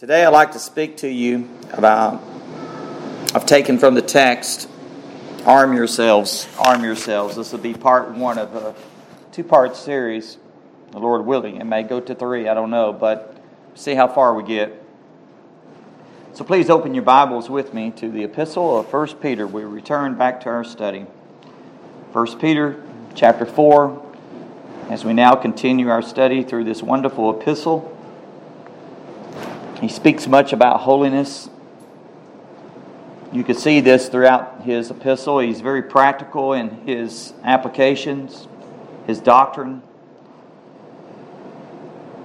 Today, I'd like to speak to you about, I've taken from the text, arm yourselves, arm yourselves. This will be part one of a two part series, the Lord willing. It may go to three, I don't know, but see how far we get. So please open your Bibles with me to the epistle of 1 Peter. We return back to our study. 1 Peter chapter 4, as we now continue our study through this wonderful epistle. He speaks much about holiness. You can see this throughout his epistle. He's very practical in his applications, his doctrine.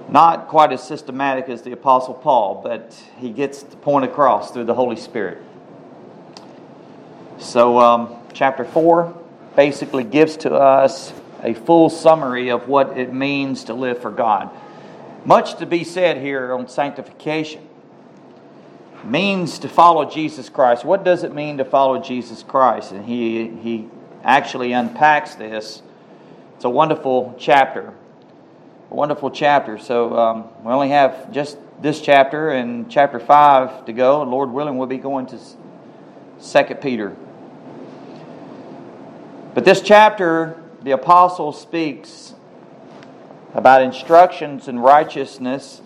Not quite as systematic as the Apostle Paul, but he gets the point across through the Holy Spirit. So, um, chapter 4 basically gives to us a full summary of what it means to live for God. Much to be said here on sanctification. Means to follow Jesus Christ. What does it mean to follow Jesus Christ? And he, he actually unpacks this. It's a wonderful chapter. A wonderful chapter. So um, we only have just this chapter and chapter 5 to go. Lord willing, we'll be going to 2 Peter. But this chapter, the apostle speaks about instructions in righteousness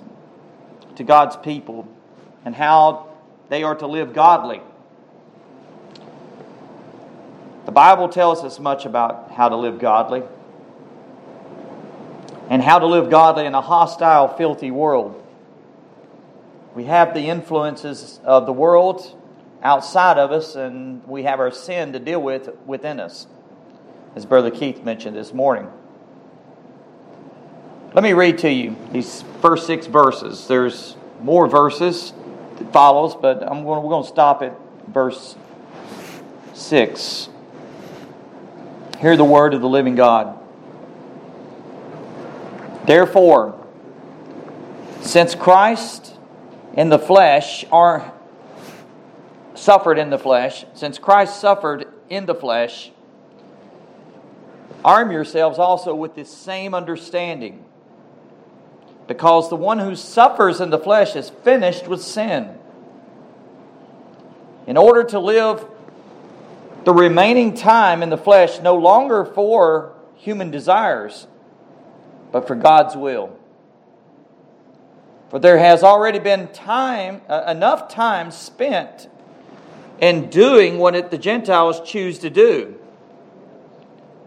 to God's people and how they are to live godly. The Bible tells us much about how to live godly and how to live godly in a hostile, filthy world. We have the influences of the world outside of us, and we have our sin to deal with within us, as Brother Keith mentioned this morning. Let me read to you these first six verses. There's more verses that follows, but I'm going, we're going to stop at verse 6. Hear the word of the living God. Therefore, since Christ in the flesh are suffered in the flesh, since Christ suffered in the flesh, arm yourselves also with this same understanding because the one who suffers in the flesh is finished with sin. In order to live the remaining time in the flesh no longer for human desires, but for God's will. For there has already been time, uh, enough time spent in doing what it, the Gentiles choose to do,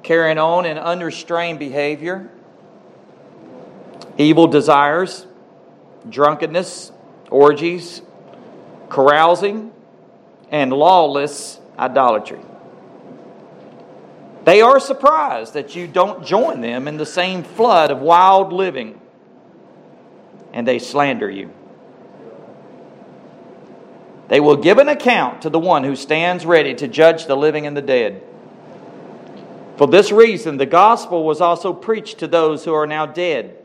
carrying on in unrestrained behavior evil desires, drunkenness, orgies, carousing, and lawless idolatry. They are surprised that you don't join them in the same flood of wild living, and they slander you. They will give an account to the one who stands ready to judge the living and the dead. For this reason, the gospel was also preached to those who are now dead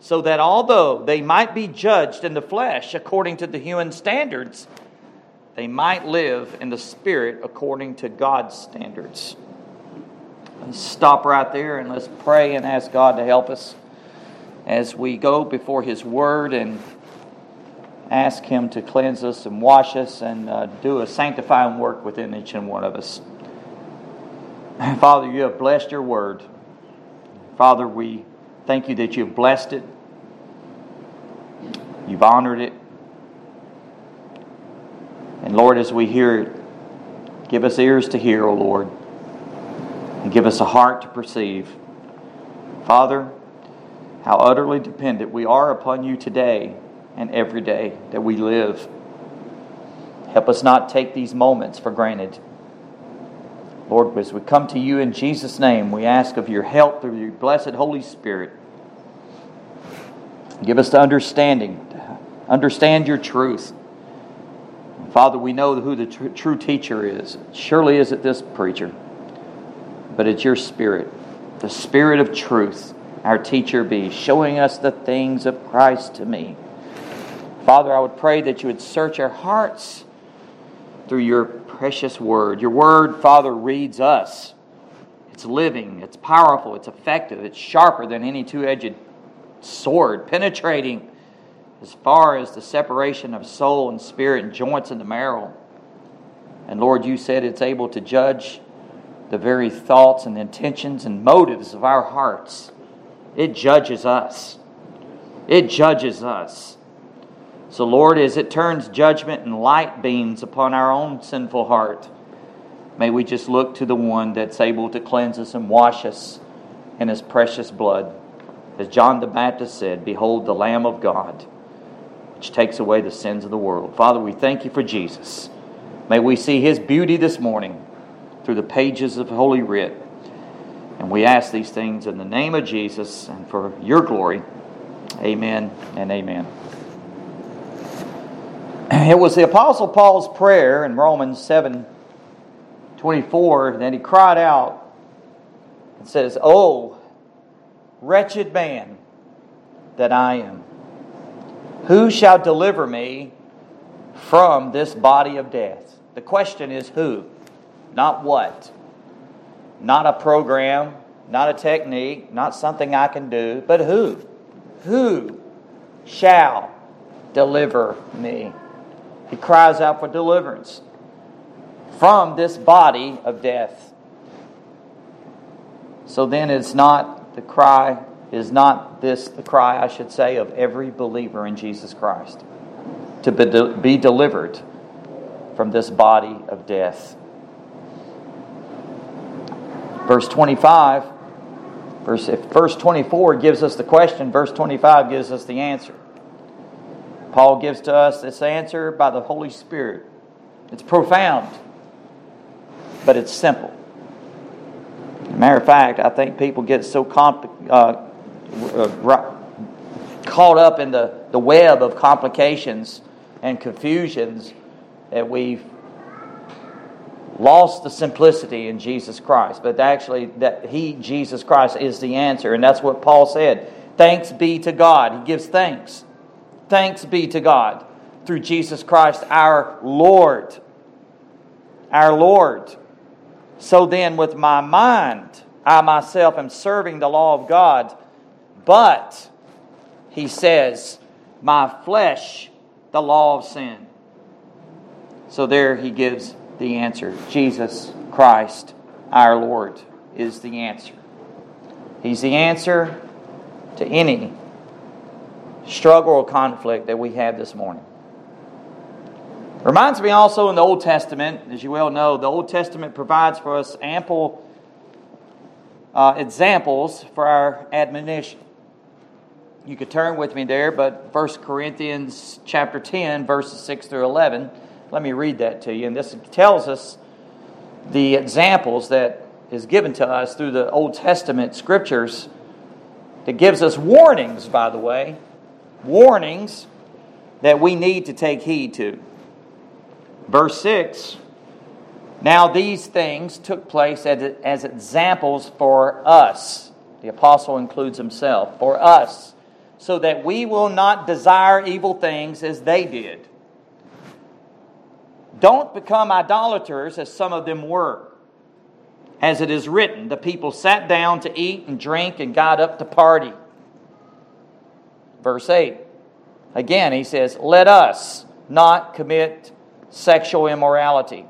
so that although they might be judged in the flesh according to the human standards, they might live in the spirit according to God's standards. Let's stop right there and let's pray and ask God to help us as we go before His Word and ask Him to cleanse us and wash us and uh, do a sanctifying work within each and one of us. Father, you have blessed your Word. Father, we Thank you that you've blessed it, you've honored it. And Lord, as we hear it, give us ears to hear, O Lord, and give us a heart to perceive. Father, how utterly dependent we are upon you today and every day that we live. Help us not take these moments for granted. Lord, as we come to you in Jesus' name, we ask of your help through your blessed Holy Spirit. Give us the understanding, to understand your truth. Father, we know who the tr- true teacher is. Surely is it this preacher, but it's your spirit, the spirit of truth, our teacher be, showing us the things of Christ to me. Father, I would pray that you would search our hearts through your precious word. Your word, Father, reads us. It's living, it's powerful, it's effective, it's sharper than any two edged sword, penetrating as far as the separation of soul and spirit and joints in the marrow. And Lord, you said it's able to judge the very thoughts and intentions and motives of our hearts. It judges us. It judges us. So, Lord, as it turns judgment and light beams upon our own sinful heart, may we just look to the one that's able to cleanse us and wash us in his precious blood. As John the Baptist said, Behold the Lamb of God, which takes away the sins of the world. Father, we thank you for Jesus. May we see his beauty this morning through the pages of Holy Writ. And we ask these things in the name of Jesus and for your glory. Amen and amen. It was the Apostle Paul's prayer in Romans 7 24 that he cried out and says, Oh, wretched man that I am, who shall deliver me from this body of death? The question is who, not what. Not a program, not a technique, not something I can do, but who? Who shall deliver me? He cries out for deliverance from this body of death. So then it's not the cry, is not this the cry, I should say, of every believer in Jesus Christ to be, de- be delivered from this body of death. Verse 25, verse, verse 24 gives us the question, verse 25 gives us the answer. Paul gives to us this answer by the Holy Spirit. It's profound, but it's simple. matter of fact, I think people get so comp- uh, uh, caught up in the, the web of complications and confusions that we've lost the simplicity in Jesus Christ. But actually, that He, Jesus Christ, is the answer. And that's what Paul said. Thanks be to God. He gives thanks. Thanks be to God through Jesus Christ our Lord. Our Lord. So then, with my mind, I myself am serving the law of God, but, he says, my flesh, the law of sin. So there he gives the answer. Jesus Christ, our Lord, is the answer. He's the answer to any struggle or conflict that we have this morning. Reminds me also in the Old Testament, as you well know, the Old Testament provides for us ample uh, examples for our admonition. You could turn with me there, but 1 Corinthians chapter 10, verses 6 through 11, let me read that to you. And this tells us the examples that is given to us through the Old Testament scriptures that gives us warnings, by the way, warnings that we need to take heed to. Verse 6 Now these things took place as, as examples for us. The apostle includes himself, for us, so that we will not desire evil things as they did. Don't become idolaters as some of them were. As it is written, the people sat down to eat and drink and got up to party. Verse 8. Again, he says, Let us not commit sexual immorality.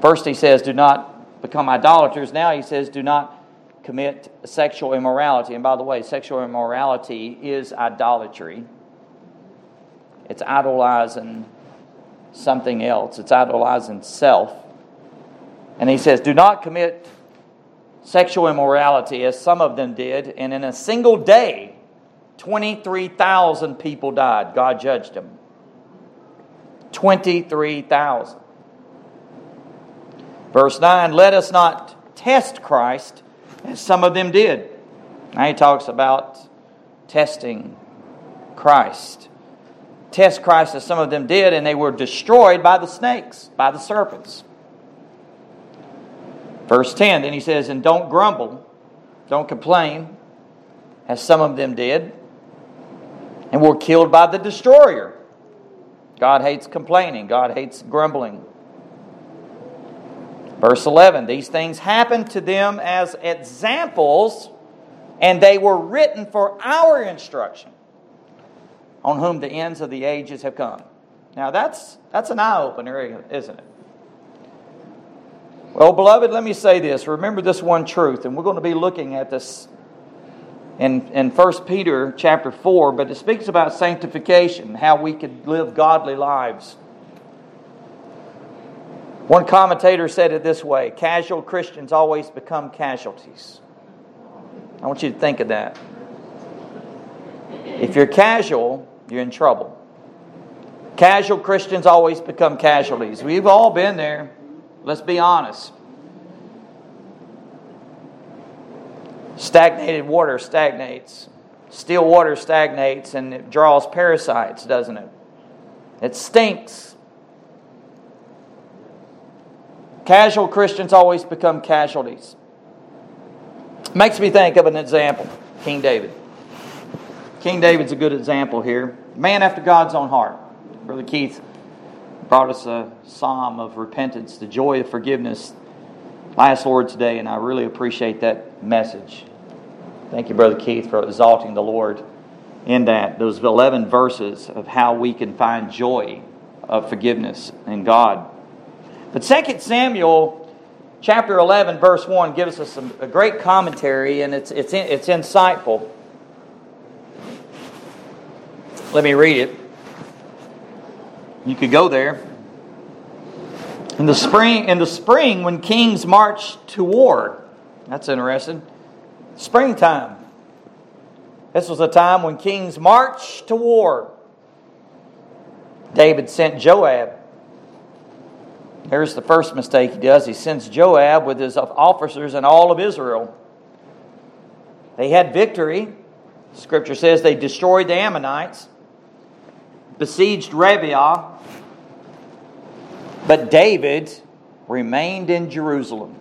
First, he says, Do not become idolaters. Now, he says, Do not commit sexual immorality. And by the way, sexual immorality is idolatry, it's idolizing something else, it's idolizing self. And he says, Do not commit sexual immorality as some of them did, and in a single day, 23,000 people died. God judged them. 23,000. Verse 9 Let us not test Christ as some of them did. Now he talks about testing Christ. Test Christ as some of them did, and they were destroyed by the snakes, by the serpents. Verse 10 Then he says, And don't grumble, don't complain, as some of them did and were killed by the destroyer. God hates complaining, God hates grumbling. Verse 11 These things happened to them as examples, and they were written for our instruction, on whom the ends of the ages have come. Now that's that's an eye opener, isn't it? Well, beloved, let me say this. Remember this one truth, and we're going to be looking at this in, in 1 Peter chapter 4, but it speaks about sanctification, how we could live godly lives. One commentator said it this way casual Christians always become casualties. I want you to think of that. If you're casual, you're in trouble. Casual Christians always become casualties. We've all been there. Let's be honest. Stagnated water stagnates. Still water stagnates and it draws parasites, doesn't it? It stinks. Casual Christians always become casualties. Makes me think of an example King David. King David's a good example here. Man after God's own heart. Brother Keith brought us a psalm of repentance, the joy of forgiveness, last Lord's Day, and I really appreciate that message. Thank you, Brother Keith, for exalting the Lord in that. Those 11 verses of how we can find joy of forgiveness in God. But 2 Samuel chapter 11, verse 1 gives us a great commentary, and it's, it's, it's insightful. Let me read it. You could go there. In the spring, in the spring, when kings march to war, that's interesting. Springtime. This was a time when kings marched to war. David sent Joab. Here's the first mistake he does. He sends Joab with his officers and all of Israel. They had victory. Scripture says they destroyed the Ammonites besieged Rabbah, but David remained in Jerusalem.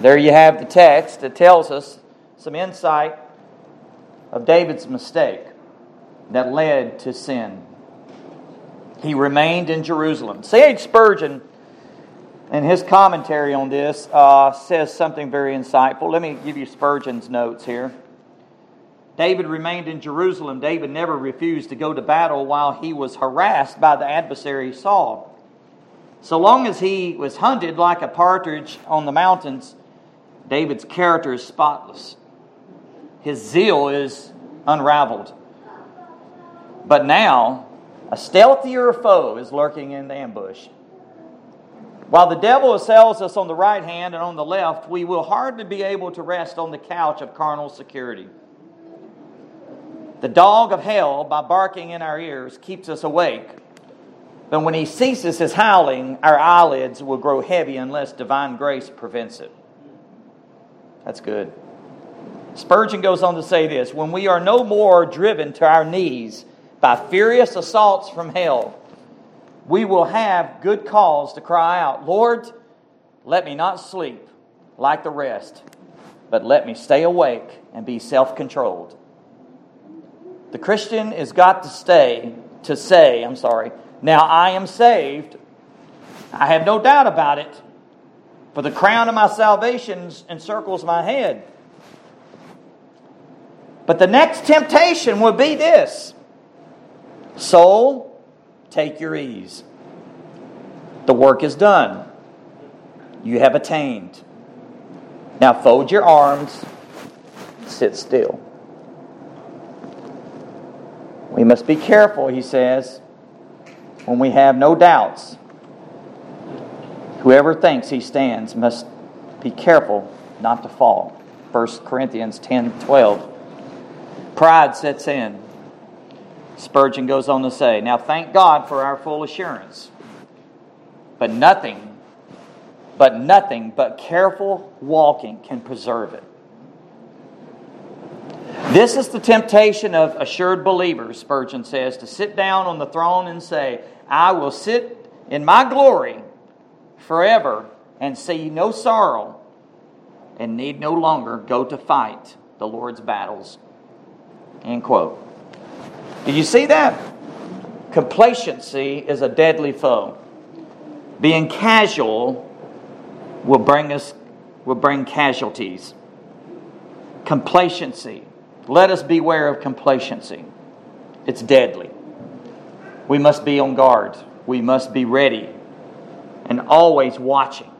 There you have the text that tells us some insight of David's mistake that led to sin. He remained in Jerusalem. C.H. Spurgeon, in his commentary on this, uh, says something very insightful. Let me give you Spurgeon's notes here. David remained in Jerusalem. David never refused to go to battle while he was harassed by the adversary Saul. So long as he was hunted like a partridge on the mountains, David's character is spotless. His zeal is unraveled. But now, a stealthier foe is lurking in the ambush. While the devil assails us on the right hand and on the left, we will hardly be able to rest on the couch of carnal security. The dog of hell, by barking in our ears, keeps us awake. But when he ceases his howling, our eyelids will grow heavy unless divine grace prevents it. That's good. Spurgeon goes on to say this When we are no more driven to our knees by furious assaults from hell, we will have good cause to cry out, Lord, let me not sleep like the rest, but let me stay awake and be self controlled. The Christian has got to stay, to say, I'm sorry, now I am saved. I have no doubt about it. For the crown of my salvation encircles my head. But the next temptation will be this Soul, take your ease. The work is done. You have attained. Now fold your arms, sit still. We must be careful, he says, when we have no doubts. Whoever thinks he stands must be careful not to fall. 1 Corinthians 10 12. Pride sets in. Spurgeon goes on to say, Now thank God for our full assurance. But nothing, but nothing but careful walking can preserve it. This is the temptation of assured believers, Spurgeon says, to sit down on the throne and say, I will sit in my glory forever and see no sorrow and need no longer go to fight the Lord's battles. End quote. Did you see that? Complacency is a deadly foe. Being casual will bring us will bring casualties. Complacency let us beware of complacency. it's deadly. We must be on guard. We must be ready and always watching,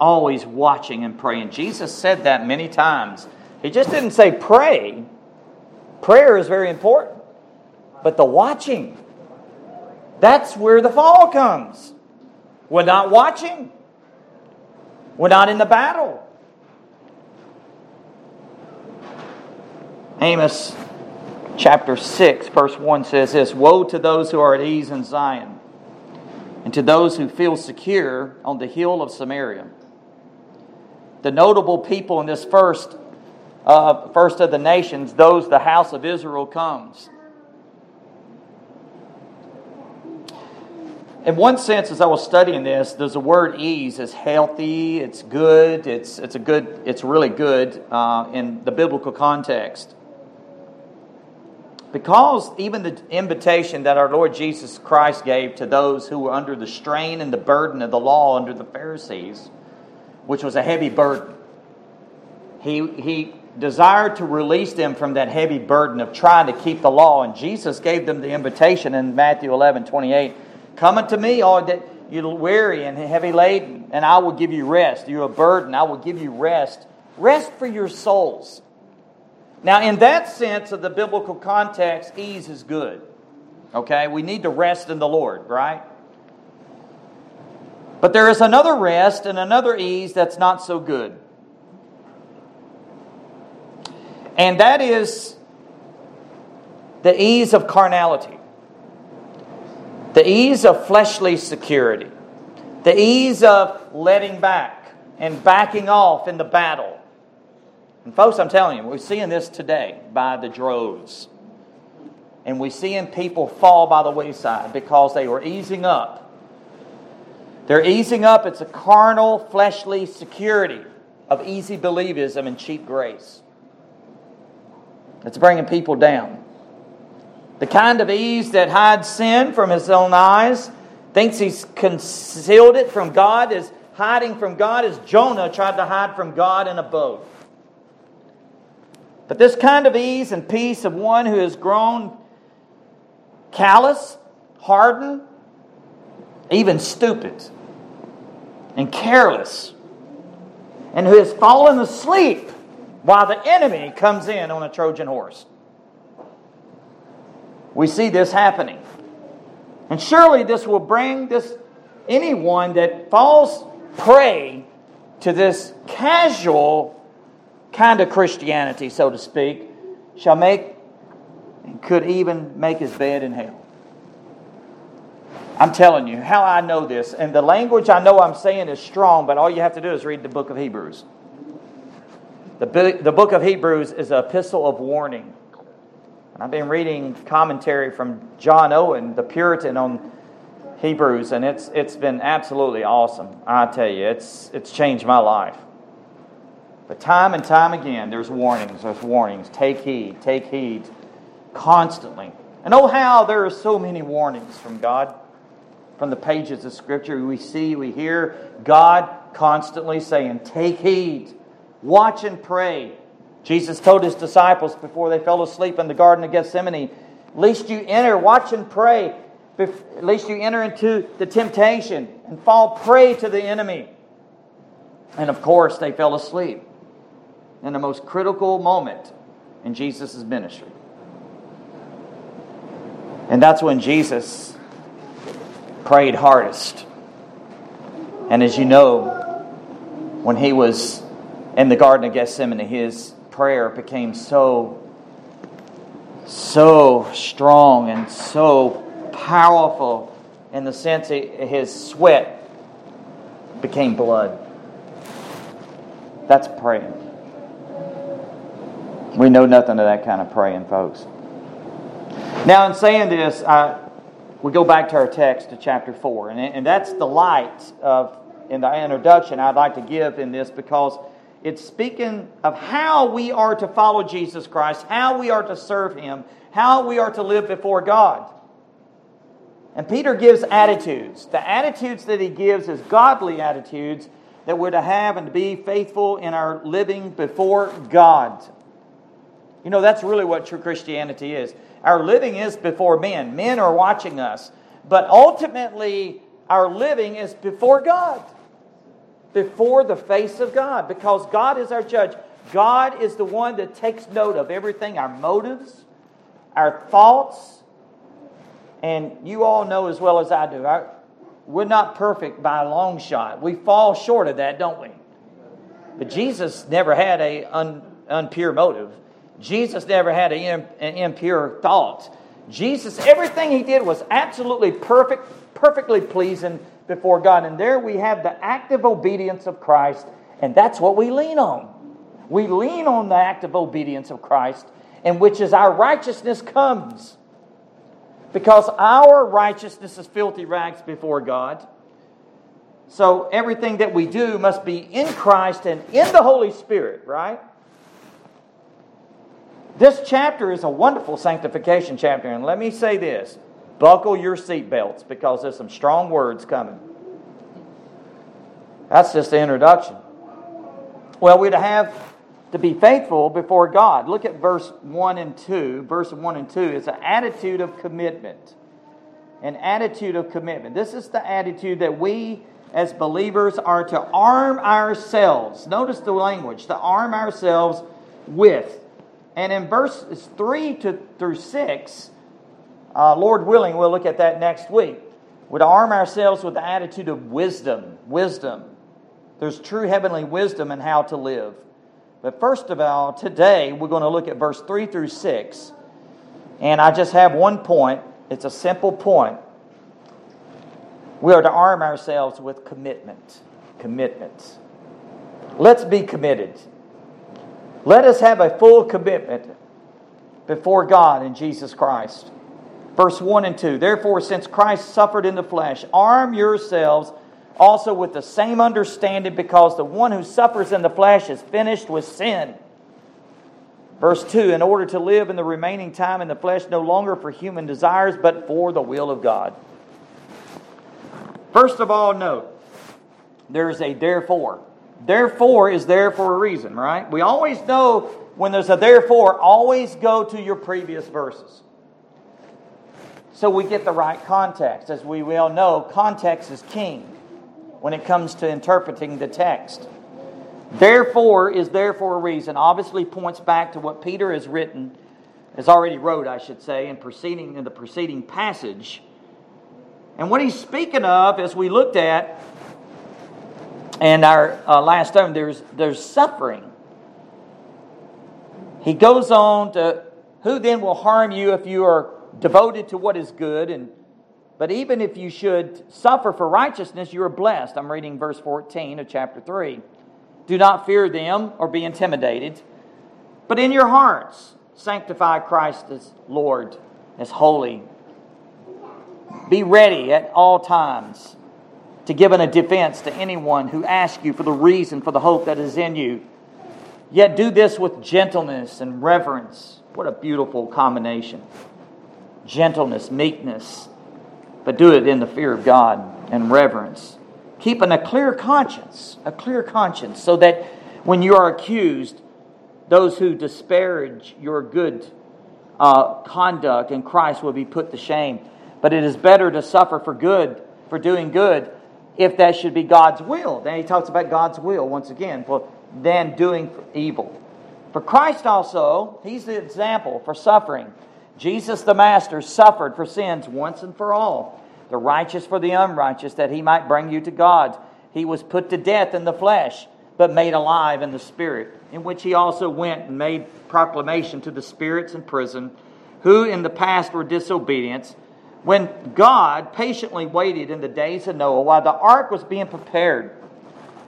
always watching and praying. Jesus said that many times. He just didn't say pray. Prayer is very important, but the watching, that's where the fall comes. We're not watching, we're not in the battle. Amos chapter 6, verse 1 says this Woe to those who are at ease in Zion, and to those who feel secure on the hill of Samaria. The notable people in this first, uh, first of the nations, those the house of Israel comes. In one sense, as I was studying this, there's a word ease is healthy, it's good, it's, it's a good, it's really good uh, in the biblical context. Because even the invitation that our Lord Jesus Christ gave to those who were under the strain and the burden of the law under the Pharisees, which was a heavy burden, he, he desired to release them from that heavy burden of trying to keep the law. And Jesus gave them the invitation in Matthew 11 28 Come unto me, all that you're weary and heavy laden, and I will give you rest. You're a burden, I will give you rest. Rest for your souls. Now, in that sense of the biblical context, ease is good. Okay? We need to rest in the Lord, right? But there is another rest and another ease that's not so good. And that is the ease of carnality, the ease of fleshly security, the ease of letting back and backing off in the battle and folks, I'm telling you, we're seeing this today by the droves. And we're seeing people fall by the wayside because they were easing up. They're easing up. It's a carnal, fleshly security of easy believism and cheap grace. It's bringing people down. The kind of ease that hides sin from his own eyes, thinks he's concealed it from God, is hiding from God as Jonah tried to hide from God in a boat. But this kind of ease and peace of one who has grown callous, hardened, even stupid, and careless, and who has fallen asleep while the enemy comes in on a Trojan horse. We see this happening. And surely this will bring this anyone that falls prey to this casual kind of Christianity, so to speak, shall make and could even make his bed in hell. I'm telling you how I know this. And the language I know I'm saying is strong, but all you have to do is read the book of Hebrews. The, the book of Hebrews is an epistle of warning. I've been reading commentary from John Owen, the Puritan, on Hebrews, and it's, it's been absolutely awesome. I tell you, it's, it's changed my life. But time and time again, there's warnings, there's warnings. Take heed, take heed constantly. And oh, how there are so many warnings from God. From the pages of Scripture, we see, we hear God constantly saying, Take heed, watch and pray. Jesus told his disciples before they fell asleep in the Garden of Gethsemane, Lest you enter, watch and pray, lest you enter into the temptation and fall prey to the enemy. And of course, they fell asleep in the most critical moment in Jesus' ministry. And that's when Jesus prayed hardest. And as you know, when he was in the Garden of Gethsemane, his prayer became so, so strong and so powerful in the sense that his sweat became blood. That's praying. We know nothing of that kind of praying, folks. Now, in saying this, I, we go back to our text to chapter 4, and, and that's the light of in the introduction I'd like to give in this because it's speaking of how we are to follow Jesus Christ, how we are to serve Him, how we are to live before God. And Peter gives attitudes. The attitudes that he gives is godly attitudes that we're to have and to be faithful in our living before God. You know, that's really what true Christianity is. Our living is before men, men are watching us. But ultimately, our living is before God, before the face of God, because God is our judge. God is the one that takes note of everything our motives, our thoughts, and you all know as well as I do, we're not perfect by a long shot. We fall short of that, don't we? But Jesus never had a un, unpure motive. Jesus never had an impure thought. Jesus, everything he did was absolutely perfect, perfectly pleasing before God. And there we have the active obedience of Christ, and that's what we lean on. We lean on the active obedience of Christ, in which is our righteousness comes. Because our righteousness is filthy rags before God. So everything that we do must be in Christ and in the Holy Spirit, right? This chapter is a wonderful sanctification chapter. And let me say this buckle your seatbelts because there's some strong words coming. That's just the introduction. Well, we'd have to be faithful before God. Look at verse 1 and 2. Verse 1 and 2 is an attitude of commitment. An attitude of commitment. This is the attitude that we as believers are to arm ourselves. Notice the language to arm ourselves with. And in verses 3 to, through 6, uh, Lord willing, we'll look at that next week. We'd arm ourselves with the attitude of wisdom. Wisdom. There's true heavenly wisdom in how to live. But first of all, today we're going to look at verse 3 through 6. And I just have one point. It's a simple point. We are to arm ourselves with commitment. Commitment. Let's be committed. Let us have a full commitment before God in Jesus Christ. Verse 1 and 2 Therefore, since Christ suffered in the flesh, arm yourselves also with the same understanding, because the one who suffers in the flesh is finished with sin. Verse 2 In order to live in the remaining time in the flesh, no longer for human desires, but for the will of God. First of all, note there's a therefore. Therefore is there for a reason, right? We always know when there's a therefore, always go to your previous verses. So we get the right context. As we well know, context is king when it comes to interpreting the text. Therefore is there for a reason. Obviously points back to what Peter has written, has already wrote, I should say, in preceding in the preceding passage. And what he's speaking of, as we looked at, and our uh, last time, there's there's suffering. He goes on to, who then will harm you if you are devoted to what is good and but even if you should suffer for righteousness, you are blessed. I'm reading verse 14 of chapter 3. Do not fear them or be intimidated, but in your hearts sanctify Christ as Lord, as holy. Be ready at all times to give a defense to anyone who asks you for the reason for the hope that is in you. Yet do this with gentleness and reverence. What a beautiful combination. Gentleness, meekness, but do it in the fear of God and reverence. Keeping a clear conscience, a clear conscience, so that when you are accused, those who disparage your good uh, conduct in Christ will be put to shame. But it is better to suffer for good, for doing good, if that should be God's will. Then he talks about God's will once again, for than doing evil. For Christ also, he's the example for suffering. Jesus the Master suffered for sins once and for all, the righteous for the unrighteous, that he might bring you to God. He was put to death in the flesh, but made alive in the Spirit, in which he also went and made proclamation to the spirits in prison, who in the past were disobedient when God patiently waited in the days of Noah while the ark was being prepared.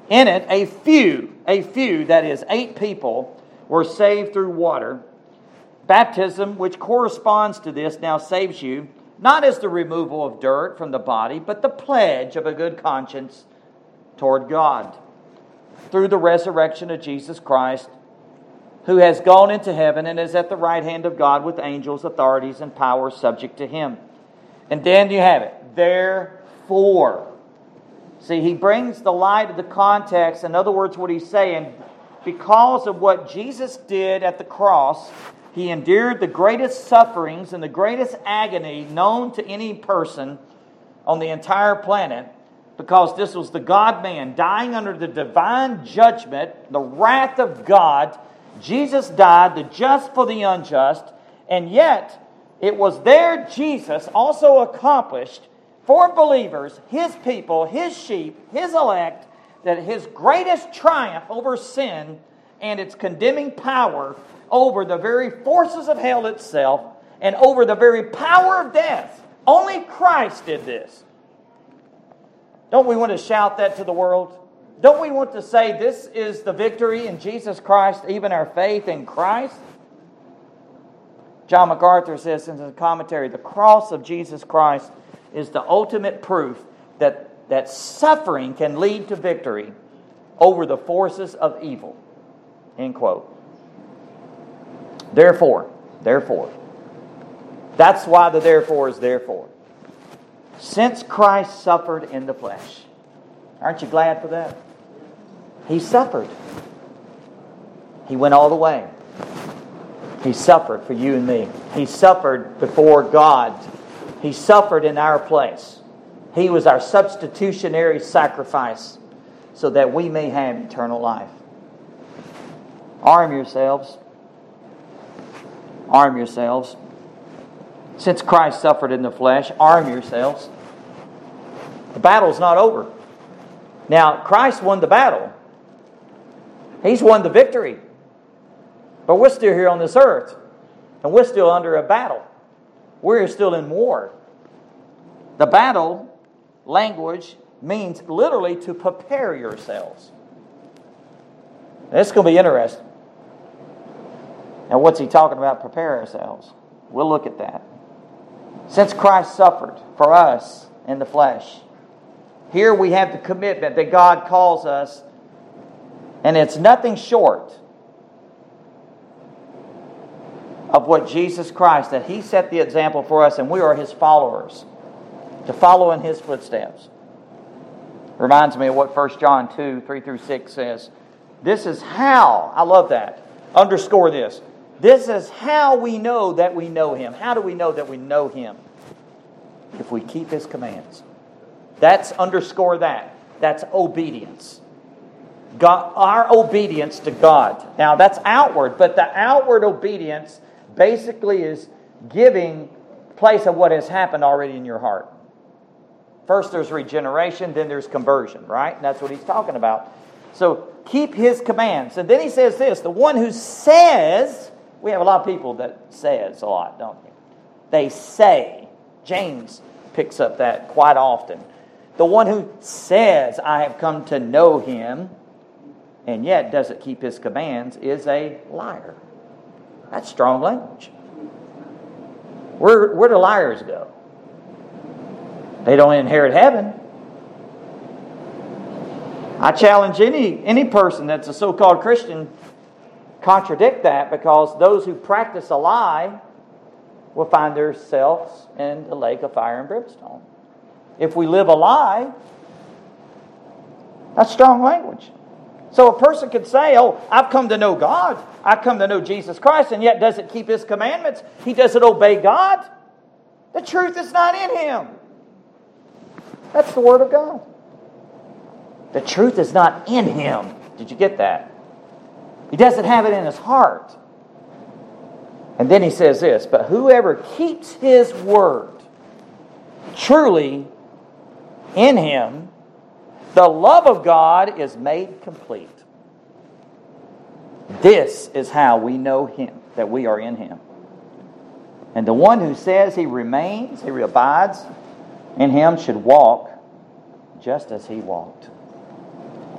In it, a few, a few, that is, eight people, were saved through water. Baptism, which corresponds to this, now saves you, not as the removal of dirt from the body, but the pledge of a good conscience toward God. Through the resurrection of Jesus Christ, who has gone into heaven and is at the right hand of God with angels, authorities, and powers subject to him. And then you have it. Therefore. See, he brings the light of the context. In other words, what he's saying, because of what Jesus did at the cross, He endured the greatest sufferings and the greatest agony known to any person on the entire planet because this was the God man dying under the divine judgment, the wrath of God. Jesus died, the just for the unjust, and yet it was there Jesus also accomplished for believers, his people, his sheep, his elect, that his greatest triumph over sin and its condemning power over the very forces of hell itself and over the very power of death. Only Christ did this. Don't we want to shout that to the world? Don't we want to say this is the victory in Jesus Christ, even our faith in Christ? John MacArthur says in the commentary the cross of Jesus Christ is the ultimate proof that, that suffering can lead to victory over the forces of evil. End quote. Therefore, therefore, that's why the therefore is therefore. Since Christ suffered in the flesh, aren't you glad for that? He suffered. He went all the way. He suffered for you and me. He suffered before God. He suffered in our place. He was our substitutionary sacrifice so that we may have eternal life. Arm yourselves. Arm yourselves. Since Christ suffered in the flesh, arm yourselves. The battle's not over. Now, Christ won the battle. He's won the victory. But we're still here on this earth, and we're still under a battle. We're still in war. The battle language means literally to prepare yourselves. It's going to be interesting. Now, what's he talking about? Prepare ourselves. We'll look at that. Since Christ suffered for us in the flesh, here we have the commitment that God calls us, and it's nothing short of what Jesus Christ, that He set the example for us, and we are His followers, to follow in His footsteps. Reminds me of what 1 John 2 3 through 6 says. This is how, I love that. Underscore this. This is how we know that we know Him. How do we know that we know Him? If we keep His commands. That's underscore that. That's obedience. God, our obedience to God. Now, that's outward, but the outward obedience basically is giving place of what has happened already in your heart. First, there's regeneration, then there's conversion, right? And that's what he's talking about. So keep his commands. And then he says this the one who says, we have a lot of people that says a lot, don't we? They say. James picks up that quite often. The one who says, I have come to know him, and yet doesn't keep his commands, is a liar. That's strong language. Where, where do liars go? They don't inherit heaven. I challenge any, any person that's a so called Christian contradict that because those who practice a lie will find themselves in the lake of fire and brimstone. If we live a lie, that's strong language. So a person could say, Oh, I've come to know God. I've come to know Jesus Christ, and yet doesn't keep his commandments. He doesn't obey God. The truth is not in him. That's the Word of God. The truth is not in him. Did you get that? He doesn't have it in his heart. And then he says this But whoever keeps his word, truly in him, the love of God is made complete. This is how we know Him, that we are in Him. And the one who says he remains, he abides in Him, should walk just as He walked.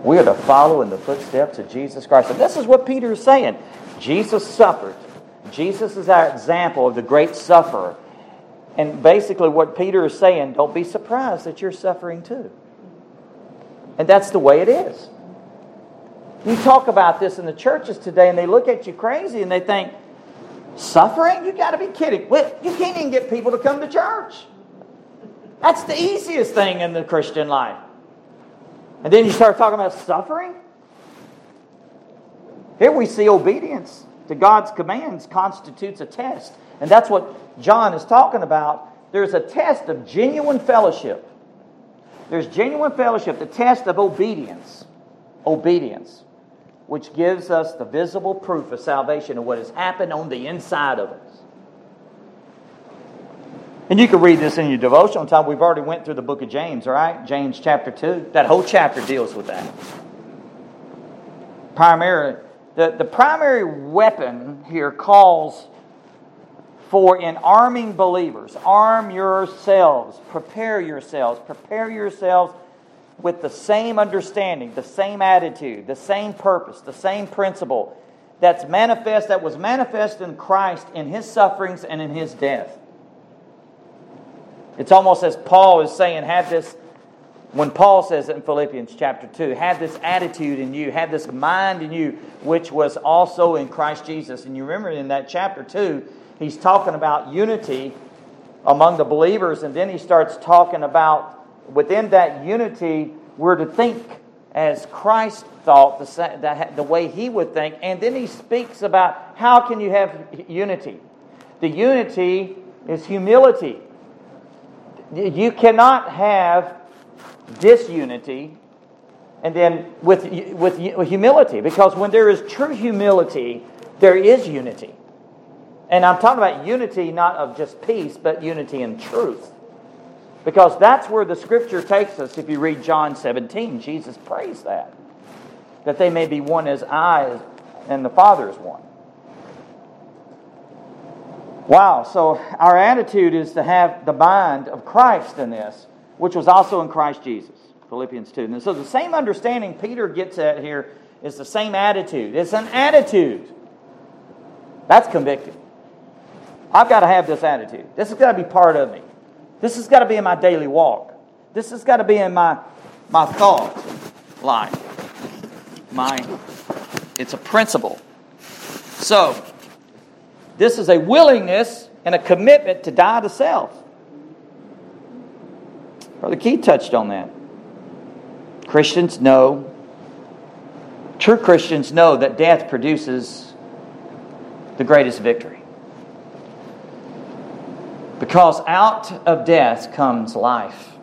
We are to follow in the footsteps of Jesus Christ. And this is what Peter is saying. Jesus suffered. Jesus is our example of the great sufferer. And basically, what Peter is saying, don't be surprised that you're suffering too. And that's the way it is. You talk about this in the churches today, and they look at you crazy and they think, Suffering? You got to be kidding. You can't even get people to come to church. That's the easiest thing in the Christian life. And then you start talking about suffering? Here we see obedience. to God's commands constitutes a test. And that's what John is talking about. There's a test of genuine fellowship. There's genuine fellowship, the test of obedience. Obedience, which gives us the visible proof of salvation and what has happened on the inside of us. And you can read this in your devotional time. We've already went through the book of James, all right? James chapter 2. That whole chapter deals with that. Primarily, the, the primary weapon here calls for in arming believers. Arm yourselves, prepare yourselves, prepare yourselves with the same understanding, the same attitude, the same purpose, the same principle that's manifest that was manifest in Christ in his sufferings and in his death. It's almost as Paul is saying, have this, when Paul says it in Philippians chapter 2, have this attitude in you, have this mind in you, which was also in Christ Jesus. And you remember in that chapter 2, he's talking about unity among the believers, and then he starts talking about within that unity, we're to think as Christ thought, the, the way he would think. And then he speaks about how can you have unity? The unity is humility. You cannot have disunity and then with, with, humility, because when there is true humility, there is unity. And I'm talking about unity not of just peace, but unity in truth. Because that's where the scripture takes us. If you read John 17, Jesus prays that. That they may be one as I and the Father is one. Wow, so our attitude is to have the mind of Christ in this, which was also in Christ Jesus. Philippians 2. And so the same understanding Peter gets at here is the same attitude. It's an attitude. That's convicting. I've got to have this attitude. This has got to be part of me. This has got to be in my daily walk. This has got to be in my, my thought life. My, it's a principle. So, this is a willingness and a commitment to die to self. Brother Keith touched on that. Christians know, true Christians know that death produces the greatest victory. Because out of death comes life.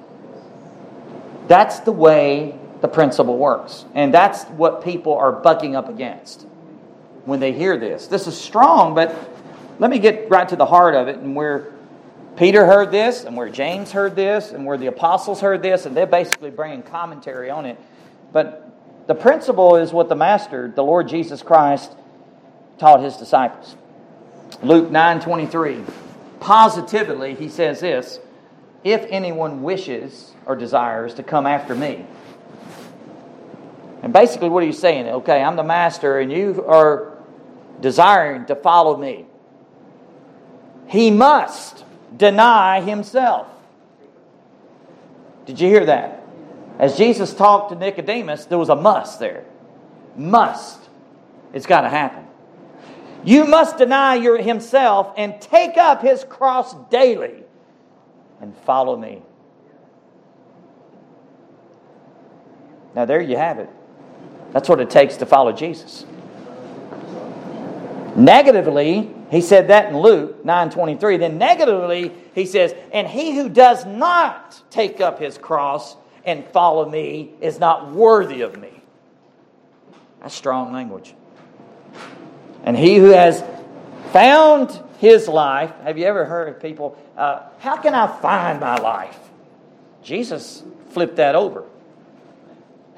That's the way the principle works. And that's what people are bucking up against when they hear this. This is strong, but let me get right to the heart of it and where Peter heard this and where James heard this and where the apostles heard this, and they're basically bringing commentary on it. But the principle is what the Master, the Lord Jesus Christ, taught his disciples. Luke 9 23. Positively, he says this If anyone wishes or desires to come after me. And basically, what are you saying? Okay, I'm the master, and you are desiring to follow me he must deny himself. Did you hear that? As Jesus talked to Nicodemus, there was a must there. Must. It's got to happen. You must deny your, himself and take up his cross daily and follow me. Now, there you have it. That's what it takes to follow Jesus. Negatively, he said that in Luke 9:23. Then negatively, he says, "And he who does not take up his cross and follow me is not worthy of me." That's strong language. And he who has found his life, have you ever heard of people, uh, how can I find my life? Jesus flipped that over.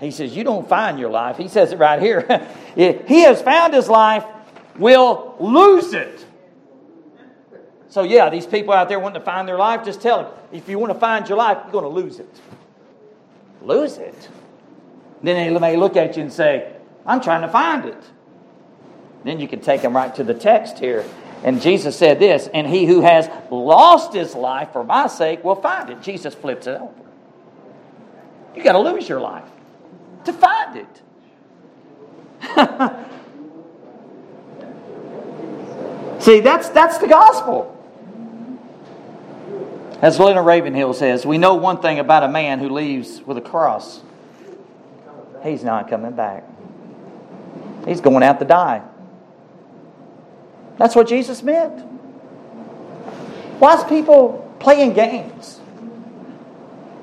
He says, You don't find your life. He says it right here. he has found his life will lose it. So, yeah, these people out there wanting to find their life, just tell them if you want to find your life, you're going to lose it. Lose it. Then they may look at you and say, I'm trying to find it. Then you can take them right to the text here. And Jesus said this, and he who has lost his life for my sake will find it. Jesus flips it over. You got to lose your life to find it. See, that's, that's the gospel. As Leonard Ravenhill says, we know one thing about a man who leaves with a cross he's not coming back. He's going out to die. That's what Jesus meant. Why is people playing games?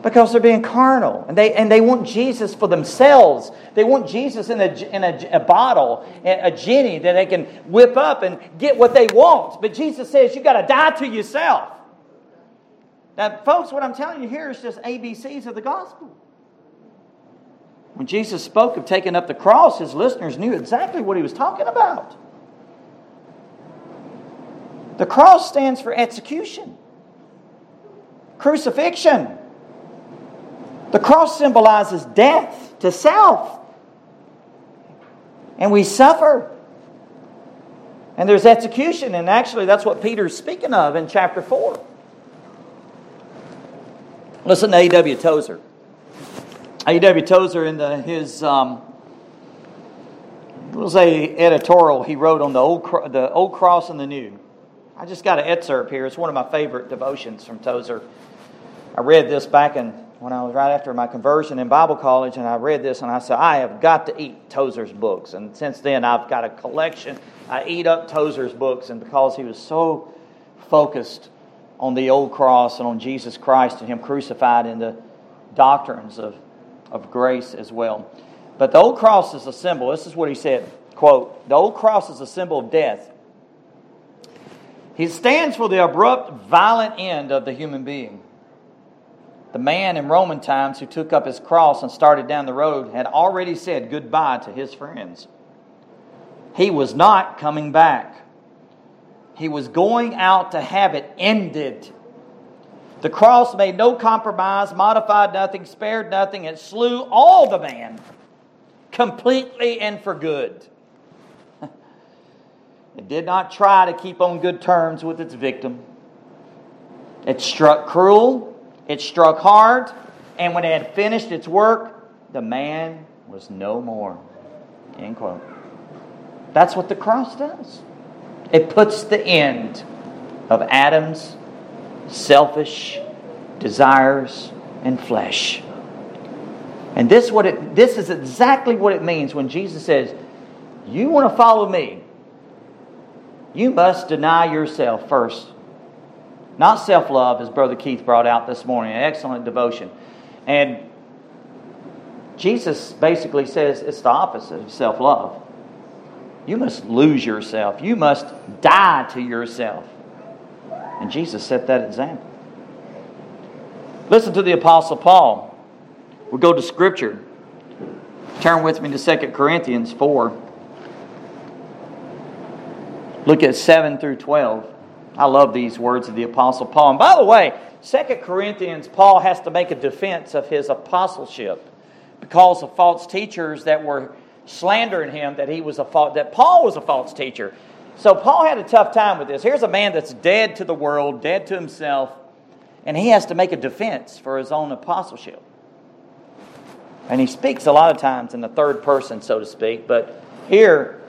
Because they're being carnal and they, and they want Jesus for themselves. They want Jesus in, a, in a, a bottle, a genie that they can whip up and get what they want. But Jesus says you got to die to yourself. Now, folks, what I'm telling you here is just ABCs of the gospel. When Jesus spoke of taking up the cross, his listeners knew exactly what he was talking about. The cross stands for execution, crucifixion. The cross symbolizes death to self. And we suffer. And there's execution, and actually, that's what Peter's speaking of in chapter 4. Listen to A.W. Tozer. A.W. Tozer, in the, his um, a editorial he wrote on the old, the old cross and the new. I just got an excerpt here. It's one of my favorite devotions from Tozer. I read this back in when I was right after my conversion in Bible college, and I read this and I said, I have got to eat Tozer's books. And since then, I've got a collection. I eat up Tozer's books, and because he was so focused on the old cross and on Jesus Christ and Him crucified in the doctrines of, of grace as well. But the old cross is a symbol. This is what he said quote, The old cross is a symbol of death he stands for the abrupt, violent end of the human being. The man in Roman times who took up his cross and started down the road had already said goodbye to his friends. He was not coming back. He was going out to have it ended. The cross made no compromise, modified nothing, spared nothing. It slew all the man completely and for good. It did not try to keep on good terms with its victim. It struck cruel, it struck hard, and when it had finished its work, the man was no more. End quote. That's what the cross does. It puts the end of Adam's selfish desires and flesh. And this what it this is exactly what it means when Jesus says, "You want to follow me? You must deny yourself first. Not self love, as Brother Keith brought out this morning, an excellent devotion. And Jesus basically says it's the opposite of self love. You must lose yourself, you must die to yourself. And Jesus set that example. Listen to the Apostle Paul. We'll go to Scripture. Turn with me to 2 Corinthians 4. Look at 7 through 12. I love these words of the Apostle Paul. And by the way, 2 Corinthians, Paul has to make a defense of his apostleship because of false teachers that were slandering him that he was a that Paul was a false teacher. So Paul had a tough time with this. Here's a man that's dead to the world, dead to himself, and he has to make a defense for his own apostleship. And he speaks a lot of times in the third person, so to speak, but here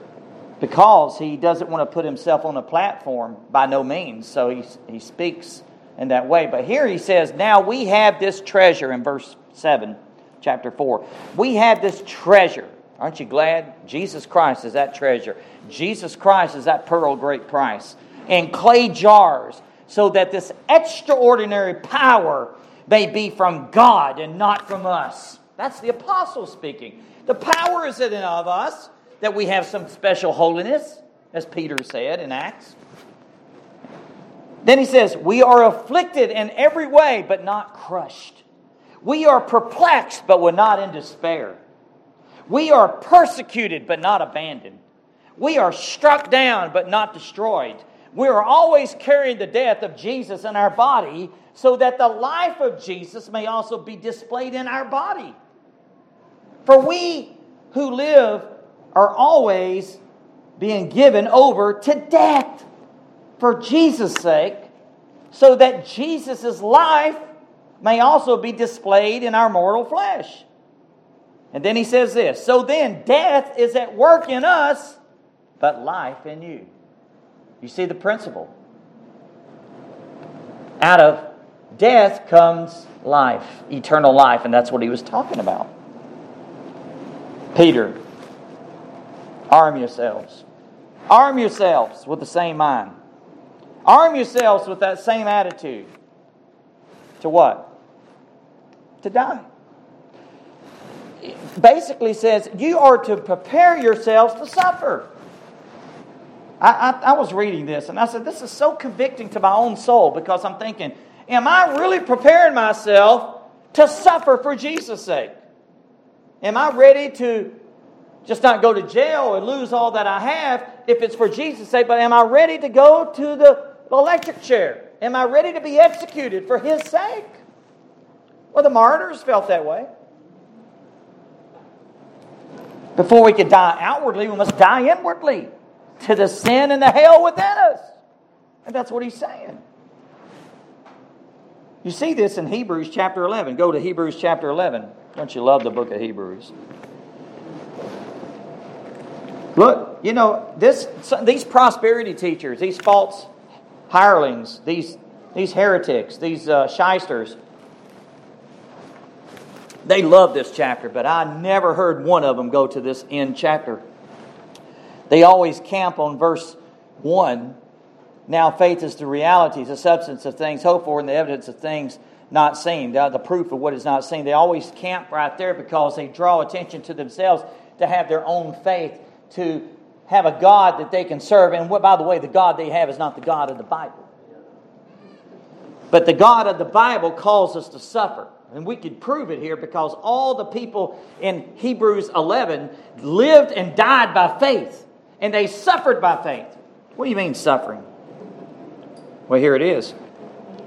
because he doesn't want to put himself on a platform by no means. So he, he speaks in that way. But here he says, Now we have this treasure in verse 7, chapter 4. We have this treasure. Aren't you glad? Jesus Christ is that treasure. Jesus Christ is that pearl great price. In clay jars, so that this extraordinary power may be from God and not from us. That's the apostle speaking. The power is in of us that we have some special holiness, as Peter said in Acts. Then he says, We are afflicted in every way, but not crushed. We are perplexed, but we're not in despair. We are persecuted, but not abandoned. We are struck down, but not destroyed. We are always carrying the death of Jesus in our body, so that the life of Jesus may also be displayed in our body. For we who live are always being given over to death for Jesus' sake, so that Jesus' life may also be displayed in our mortal flesh. And then he says this So then, death is at work in us, but life in you. You see the principle. Out of death comes life, eternal life, and that's what he was talking about. Peter Arm yourselves. Arm yourselves with the same mind. Arm yourselves with that same attitude. To what? To die. Basically says you are to prepare yourselves to suffer. I, I, I, was reading this and I said, This is so convicting to my own soul because I'm thinking, Am I really preparing myself to suffer for Jesus' sake? Am I ready to just not go to jail and lose all that I have if it's for Jesus' sake, but am I ready to go to the electric chair? Am I ready to be executed for His sake? Well, the martyrs felt that way. Before we could die outwardly, we must die inwardly to the sin and the hell within us. And that's what he's saying. You see this in Hebrews chapter 11. Go to Hebrews chapter 11. Don't you love the book of Hebrews? Look, you know, this, these prosperity teachers, these false hirelings, these, these heretics, these uh, shysters, they love this chapter, but I never heard one of them go to this end chapter. They always camp on verse 1. Now faith is the reality, the substance of things hoped for, and the evidence of things not seen, the, the proof of what is not seen. They always camp right there because they draw attention to themselves to have their own faith to have a God that they can serve. And what, by the way, the God they have is not the God of the Bible. But the God of the Bible calls us to suffer. And we could prove it here because all the people in Hebrews 11 lived and died by faith. And they suffered by faith. What do you mean suffering? Well, here it is.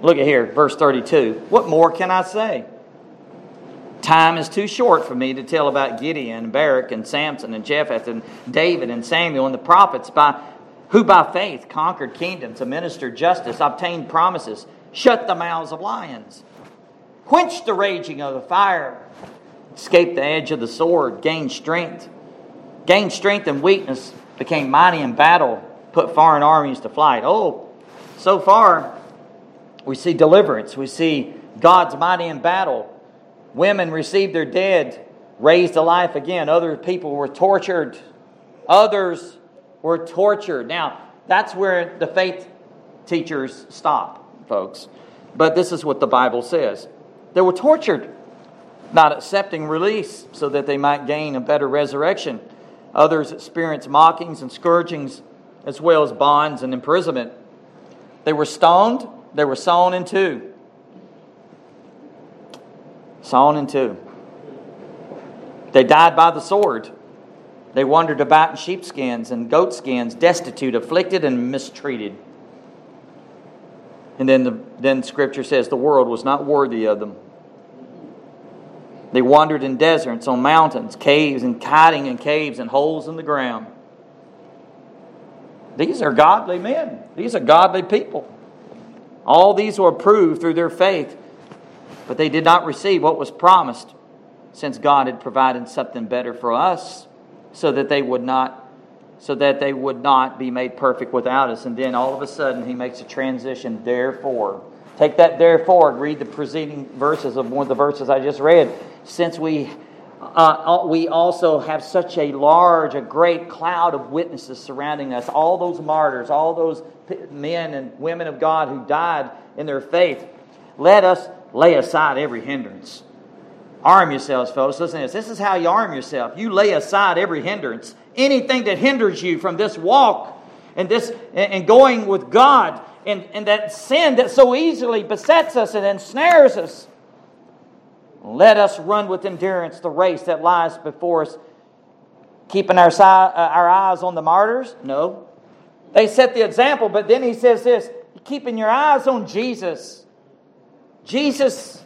Look at here, verse 32. What more can I say? Time is too short for me to tell about Gideon and Barak and Samson and Jephthah and David and Samuel and the prophets by who by faith conquered kingdoms, administered justice, obtained promises, shut the mouths of lions, quenched the raging of the fire, escaped the edge of the sword, gained strength, gained strength and weakness, became mighty in battle, put foreign armies to flight. Oh, so far we see deliverance, we see God's mighty in battle Women received their dead raised to life again. Other people were tortured. Others were tortured. Now, that's where the faith teachers stop, folks. But this is what the Bible says. They were tortured, not accepting release so that they might gain a better resurrection. Others experienced mockings and scourgings as well as bonds and imprisonment. They were stoned, they were sawn in two sawn in two. They died by the sword. They wandered about in sheepskins and goatskins, destitute, afflicted, and mistreated. And then, the, then Scripture says the world was not worthy of them. They wandered in deserts, on mountains, caves, and hiding in caves and holes in the ground. These are godly men. These are godly people. All these were approved through their faith but they did not receive what was promised, since God had provided something better for us, so that they would not so that they would not be made perfect without us. And then all of a sudden he makes a transition, therefore. Take that therefore and read the preceding verses of one of the verses I just read. Since we uh, we also have such a large, a great cloud of witnesses surrounding us. All those martyrs, all those men and women of God who died in their faith. Let us lay aside every hindrance. Arm yourselves, folks. Listen to this. This is how you arm yourself. You lay aside every hindrance. Anything that hinders you from this walk and this and going with God and, and that sin that so easily besets us and ensnares us. Let us run with endurance the race that lies before us, keeping our, si- uh, our eyes on the martyrs? No. They set the example, but then he says this keeping your eyes on Jesus Jesus,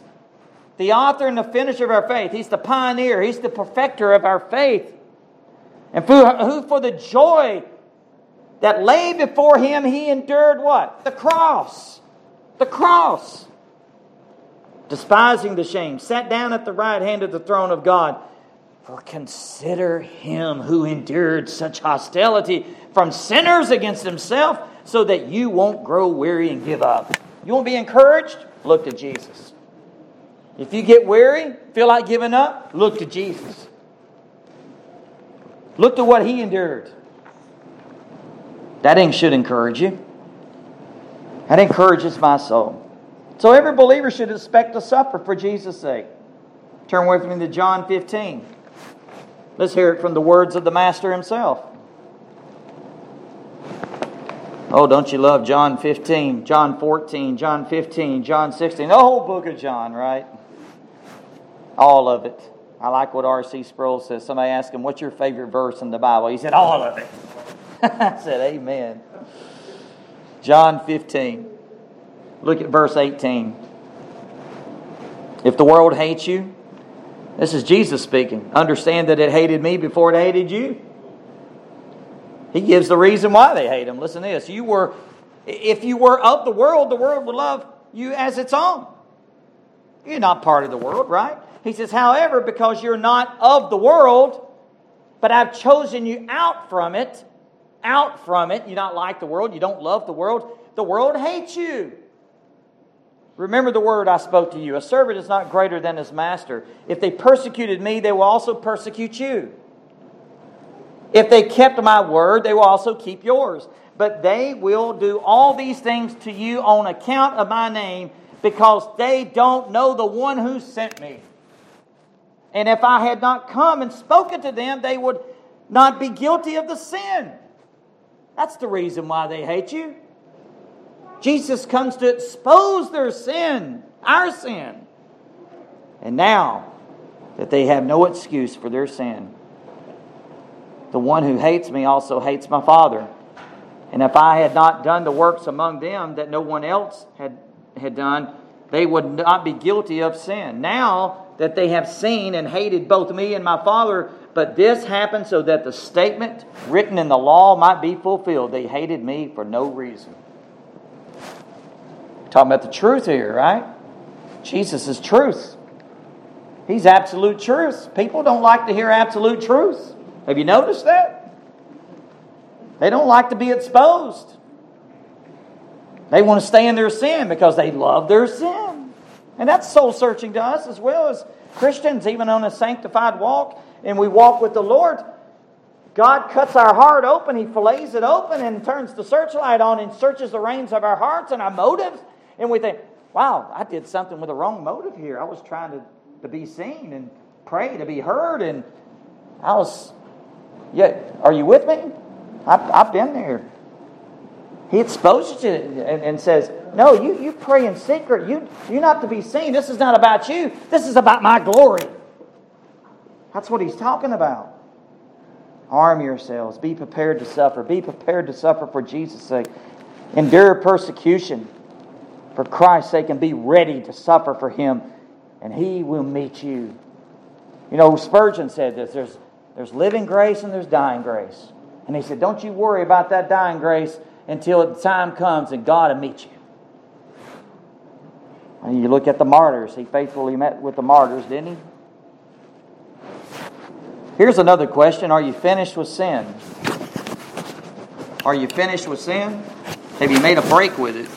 the author and the finisher of our faith, he's the pioneer, he's the perfecter of our faith. And for, who, for the joy that lay before him, he endured what? The cross. The cross. Despising the shame, sat down at the right hand of the throne of God. For consider him who endured such hostility from sinners against himself, so that you won't grow weary and give up. You won't be encouraged? Look to Jesus. If you get weary, feel like giving up, look to Jesus. Look to what he endured. That should encourage you. That encourages my soul. So every believer should expect to suffer for Jesus' sake. Turn with me to John 15. Let's hear it from the words of the Master himself. Oh, don't you love John 15, John 14, John 15, John 16, the whole book of John, right? All of it. I like what R.C. Sproul says. Somebody asked him, What's your favorite verse in the Bible? He said, All of it. I said, Amen. John 15. Look at verse 18. If the world hates you, this is Jesus speaking. Understand that it hated me before it hated you. He gives the reason why they hate him. Listen to this. You were, if you were of the world, the world would love you as its own. You're not part of the world, right? He says, however, because you're not of the world, but I've chosen you out from it, out from it. You don't like the world, you don't love the world. The world hates you. Remember the word I spoke to you. A servant is not greater than his master. If they persecuted me, they will also persecute you. If they kept my word, they will also keep yours. But they will do all these things to you on account of my name because they don't know the one who sent me. And if I had not come and spoken to them, they would not be guilty of the sin. That's the reason why they hate you. Jesus comes to expose their sin, our sin. And now that they have no excuse for their sin, the one who hates me also hates my Father. And if I had not done the works among them that no one else had, had done, they would not be guilty of sin. Now that they have seen and hated both me and my Father, but this happened so that the statement written in the law might be fulfilled. They hated me for no reason. Talking about the truth here, right? Jesus is truth. He's absolute truth. People don't like to hear absolute truth. Have you noticed that? They don't like to be exposed. They want to stay in their sin because they love their sin. And that's soul searching to us as well as Christians, even on a sanctified walk, and we walk with the Lord. God cuts our heart open, He fillets it open and turns the searchlight on and searches the reins of our hearts and our motives. And we think, wow, I did something with a wrong motive here. I was trying to, to be seen and pray to be heard, and I was yeah, are you with me? I've, I've been there. He exposes you and, and says, No, you, you pray in secret. You, you're not to be seen. This is not about you. This is about my glory. That's what he's talking about. Arm yourselves. Be prepared to suffer. Be prepared to suffer for Jesus' sake. Endure persecution for Christ's sake and be ready to suffer for him, and he will meet you. You know, Spurgeon said this there's there's living grace and there's dying grace. And he said, Don't you worry about that dying grace until the time comes and God will meet you. And you look at the martyrs. He faithfully met with the martyrs, didn't he? Here's another question Are you finished with sin? Are you finished with sin? Have you made a break with it?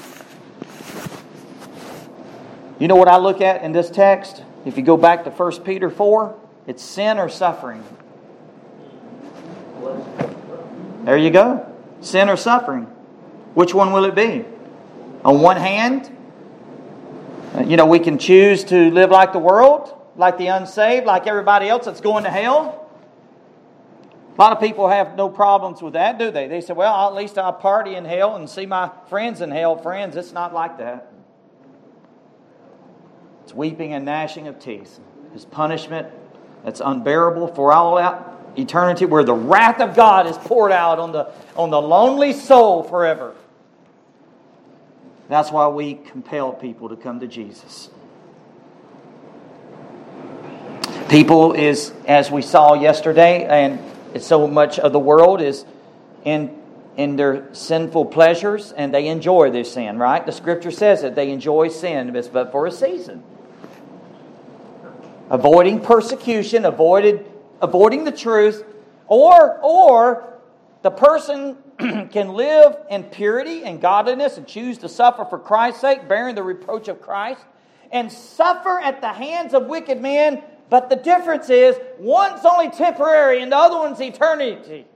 You know what I look at in this text? If you go back to 1 Peter 4, it's sin or suffering. There you go. Sin or suffering. Which one will it be? On one hand, uh, you know, we can choose to live like the world, like the unsaved, like everybody else that's going to hell. A lot of people have no problems with that, do they? They say, well, at least I'll party in hell and see my friends in hell. Friends, it's not like that. It's weeping and gnashing of teeth. His punishment that's unbearable for all out eternity where the wrath of God is poured out on the, on the lonely soul forever. That's why we compel people to come to Jesus. People is, as we saw yesterday, and so much of the world is in, in their sinful pleasures and they enjoy their sin, right? The scripture says that they enjoy sin, but for a season. Avoiding persecution, avoided avoiding the truth, or, or the person can live in purity and godliness and choose to suffer for Christ's sake, bearing the reproach of Christ, and suffer at the hands of wicked men. But the difference is one's only temporary and the other one's eternity.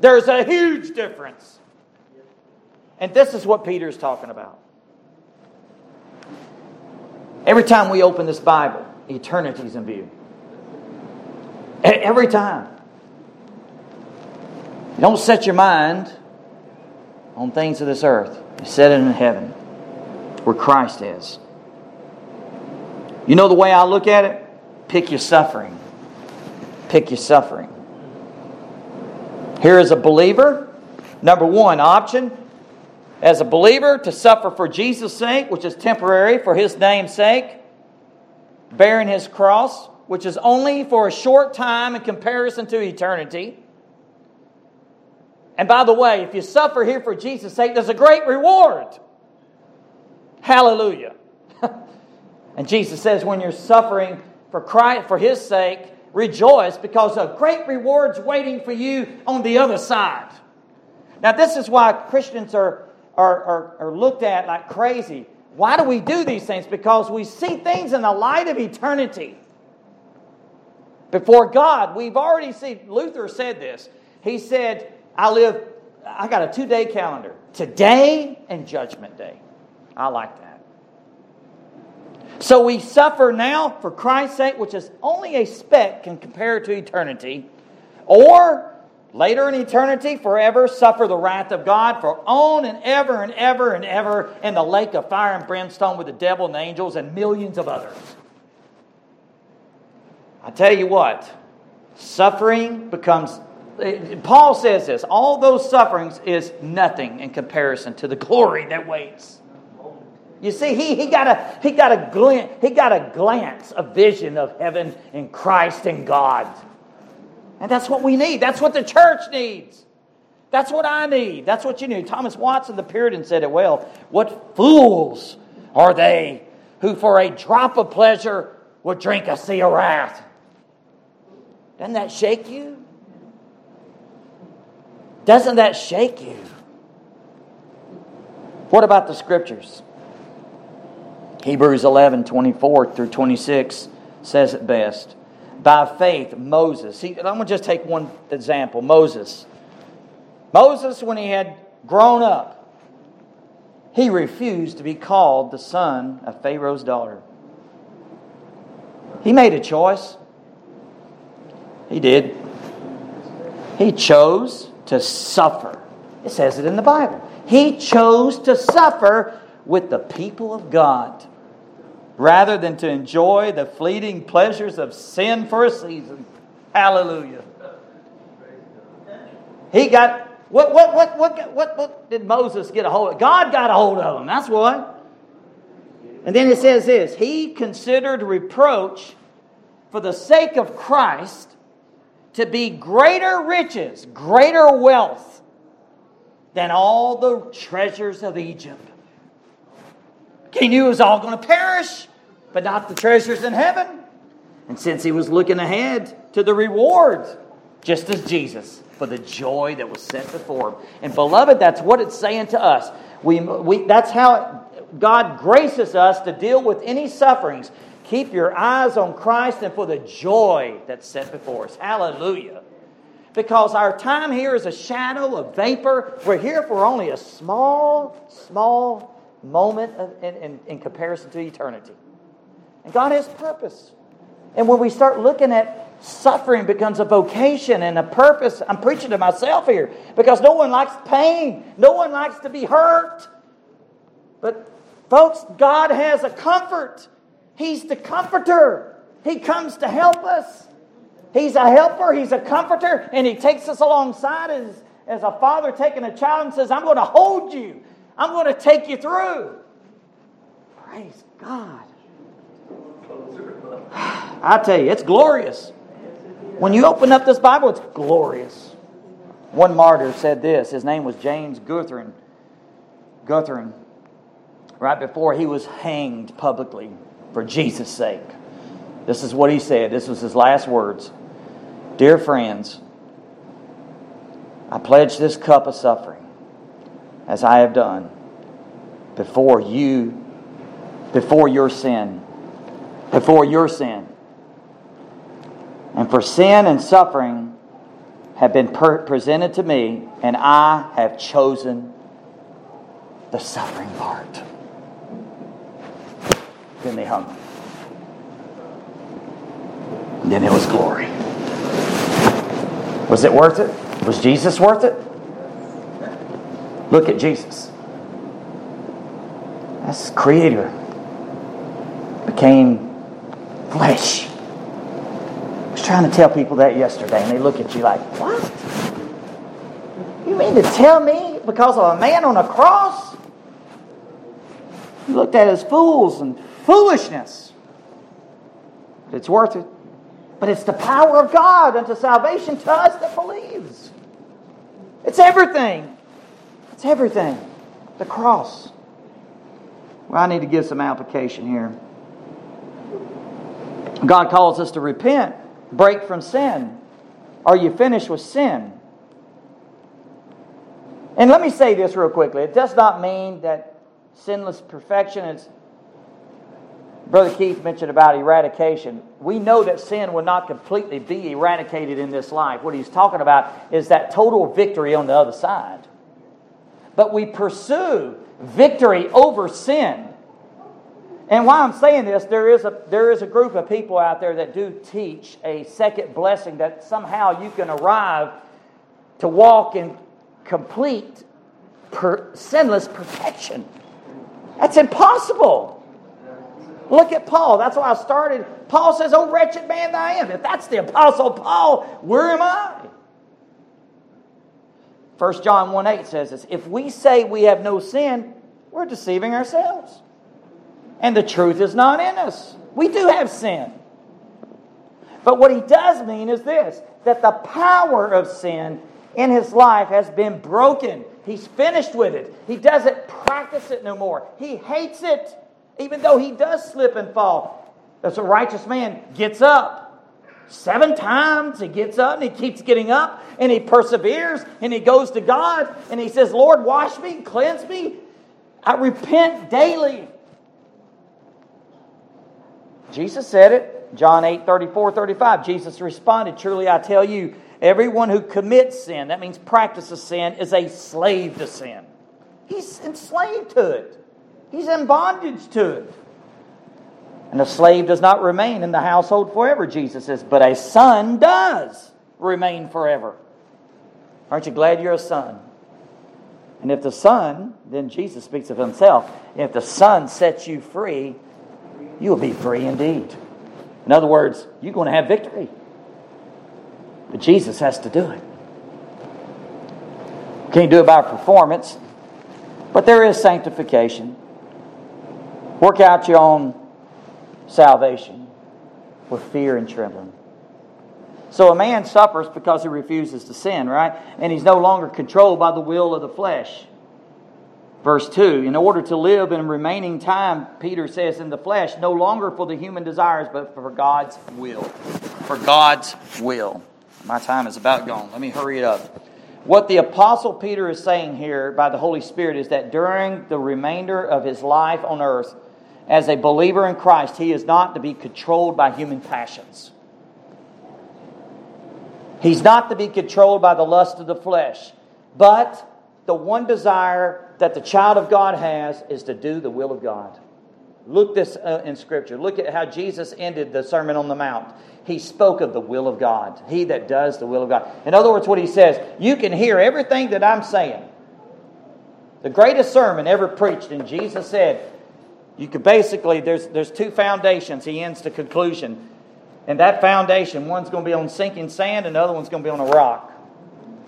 There's a huge difference. And this is what Peter's talking about. Every time we open this Bible, eternity's in view. Every time. You don't set your mind on things of this earth. You set it in heaven, where Christ is. You know the way I look at it? Pick your suffering. Pick your suffering. Here is a believer. Number one option as a believer to suffer for Jesus' sake, which is temporary, for his name's sake, bearing his cross, which is only for a short time in comparison to eternity. And by the way, if you suffer here for Jesus' sake, there's a great reward. Hallelujah. and Jesus says, when you're suffering for Christ, for his sake, rejoice because a great reward's waiting for you on the other side. Now, this is why Christians are, are, are, are looked at like crazy. Why do we do these things? Because we see things in the light of eternity. Before God, we've already seen, Luther said this. He said, I live, I got a two day calendar today and Judgment Day. I like that. So we suffer now for Christ's sake, which is only a speck can compare to eternity, or later in eternity, forever suffer the wrath of God for on and ever and ever and ever in the lake of fire and brimstone with the devil and angels and millions of others. I tell you what, suffering becomes Paul says this all those sufferings is nothing in comparison to the glory that waits. You see, he, he, got a, he, got a glance, he got a glance, a vision of heaven and Christ and God. And that's what we need. That's what the church needs. That's what I need. That's what you need. Thomas Watson, the Puritan, said it well. What fools are they who for a drop of pleasure would drink a sea of wrath? Doesn't that shake you? Doesn't that shake you? What about the scriptures? Hebrews 11 24 through 26 says it best. By faith, Moses. See, I'm going to just take one example Moses. Moses, when he had grown up, he refused to be called the son of Pharaoh's daughter. He made a choice. He did. He chose to suffer. It says it in the Bible. He chose to suffer with the people of God rather than to enjoy the fleeting pleasures of sin for a season. Hallelujah. He got what what what what what, what did Moses get a hold of? God got a hold of him. That's what. And then it says this, he considered reproach for the sake of Christ to be greater riches, greater wealth than all the treasures of Egypt. He knew it was all going to perish but not the treasures in heaven. And since he was looking ahead to the reward, just as Jesus, for the joy that was set before him. And beloved, that's what it's saying to us. We, we, that's how God graces us to deal with any sufferings. Keep your eyes on Christ and for the joy that's set before us. Hallelujah. Because our time here is a shadow, a vapor. We're here for only a small, small moment of, in, in, in comparison to eternity. And God has purpose. And when we start looking at suffering becomes a vocation and a purpose, I'm preaching to myself here because no one likes pain. No one likes to be hurt. But folks, God has a comfort. He's the comforter. He comes to help us. He's a helper, he's a comforter, and he takes us alongside as, as a father taking a child and says, I'm going to hold you. I'm going to take you through. Praise God. I tell you, it's glorious. When you open up this Bible, it's glorious. One martyr said this. His name was James Guthrie. Guthrie, right before he was hanged publicly for Jesus' sake. This is what he said. This was his last words. Dear friends, I pledge this cup of suffering as I have done before you, before your sin before your sin. And for sin and suffering have been per- presented to me, and I have chosen the suffering part. Then they hung then it was glory. Was it worth it? Was Jesus worth it? Look at Jesus. That's creator. Became flesh. I was trying to tell people that yesterday, and they look at you like, what? You mean to tell me because of a man on a cross? You looked at as fools and foolishness. but It's worth it. But it's the power of God unto salvation to us that believes. It's everything. It's everything. The cross. Well, I need to give some application here. God calls us to repent, break from sin. Are you finished with sin? And let me say this real quickly. It does not mean that sinless perfection is Brother Keith mentioned about eradication. We know that sin will not completely be eradicated in this life. What he's talking about is that total victory on the other side. But we pursue victory over sin. And why I'm saying this, there is, a, there is a group of people out there that do teach a second blessing that somehow you can arrive to walk in complete per, sinless perfection. That's impossible. Look at Paul. That's why I started. Paul says, Oh, wretched man that I am. If that's the Apostle Paul, where am I? 1 John 1 8 says this If we say we have no sin, we're deceiving ourselves. And the truth is not in us. We do have sin. But what he does mean is this that the power of sin in his life has been broken. He's finished with it. He doesn't practice it no more. He hates it even though he does slip and fall. As a righteous man gets up. Seven times he gets up and he keeps getting up and he perseveres and he goes to God and he says, Lord, wash me, cleanse me. I repent daily. Jesus said it, John 8 34 35. Jesus responded, Truly I tell you, everyone who commits sin, that means practices sin, is a slave to sin. He's enslaved to it. He's in bondage to it. And a slave does not remain in the household forever, Jesus says, but a son does remain forever. Aren't you glad you're a son? And if the son, then Jesus speaks of himself, if the son sets you free, you will be free indeed. In other words, you're going to have victory. But Jesus has to do it. Can't do it by performance, but there is sanctification. Work out your own salvation with fear and trembling. So a man suffers because he refuses to sin, right? And he's no longer controlled by the will of the flesh. Verse 2 In order to live in remaining time, Peter says, in the flesh, no longer for the human desires, but for God's will. For God's will. My time is about gone. Let me hurry it up. What the Apostle Peter is saying here by the Holy Spirit is that during the remainder of his life on earth, as a believer in Christ, he is not to be controlled by human passions. He's not to be controlled by the lust of the flesh. But the one desire that the child of God has is to do the will of God. Look this uh, in Scripture. Look at how Jesus ended the Sermon on the Mount. He spoke of the will of God. He that does the will of God. In other words, what he says, you can hear everything that I'm saying. The greatest sermon ever preached, and Jesus said, you could basically, there's, there's two foundations. He ends the conclusion. And that foundation, one's going to be on sinking sand, and the other one's going to be on a rock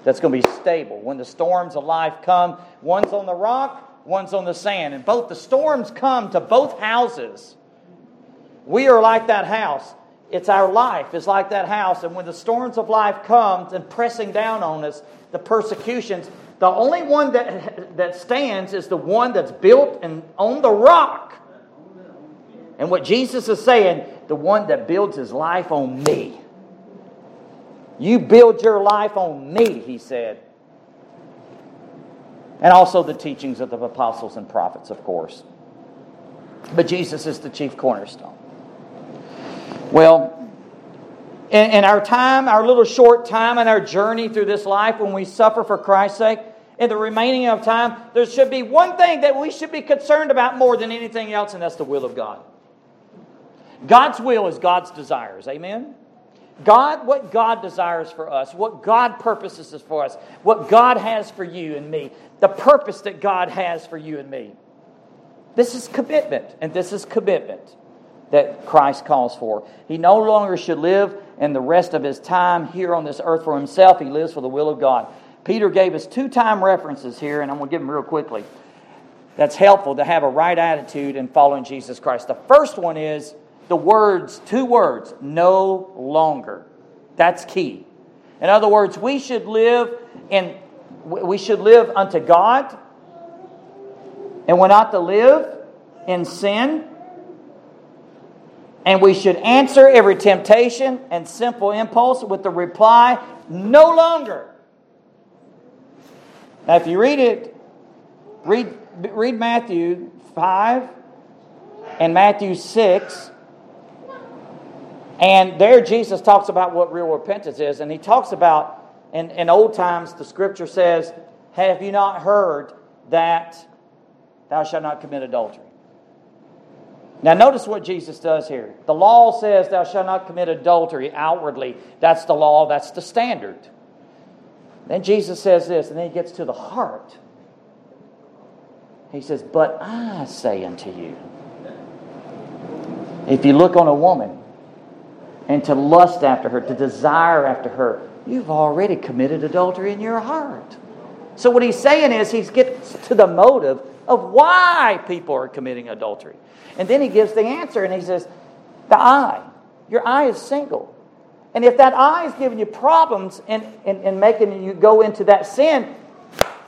that's going to be stable. When the storms of life come, one's on the rock, one's on the sand. And both the storms come to both houses. We are like that house. It's our life is like that house. And when the storms of life come and pressing down on us, the persecutions, the only one that, that stands is the one that's built and on the rock. And what Jesus is saying, the one that builds his life on me. You build your life on me, he said. And also the teachings of the apostles and prophets, of course. But Jesus is the chief cornerstone. Well, in, our time, our little short time in our journey through this life when we suffer for Christ's sake, in the remaining of time, there should be one thing that we should be concerned about more than anything else, and that's the will of God. God's will is God's desires. Amen? God, what God desires for us, what God purposes for us, what God has for you and me, the purpose that God has for you and me. This is commitment, and this is commitment that Christ calls for. He no longer should live in the rest of his time here on this earth for himself, he lives for the will of God. Peter gave us two time references here, and I'm going to give them real quickly. That's helpful to have a right attitude in following Jesus Christ. The first one is the words, two words, no longer. That's key. In other words, we should live in we should live unto God, and we're not to live in sin. And we should answer every temptation and simple impulse with the reply, no longer. Now, if you read it, read, read Matthew 5 and Matthew 6. And there Jesus talks about what real repentance is. And he talks about, in, in old times, the scripture says, Have you not heard that thou shalt not commit adultery? Now, notice what Jesus does here. The law says, Thou shalt not commit adultery outwardly. That's the law, that's the standard. Then Jesus says this, and then he gets to the heart. He says, But I say unto you, if you look on a woman and to lust after her, to desire after her, you've already committed adultery in your heart. So, what he's saying is, he gets to the motive of why people are committing adultery. And then he gives the answer and he says, The eye. Your eye is single. And if that eye is giving you problems and, and, and making you go into that sin,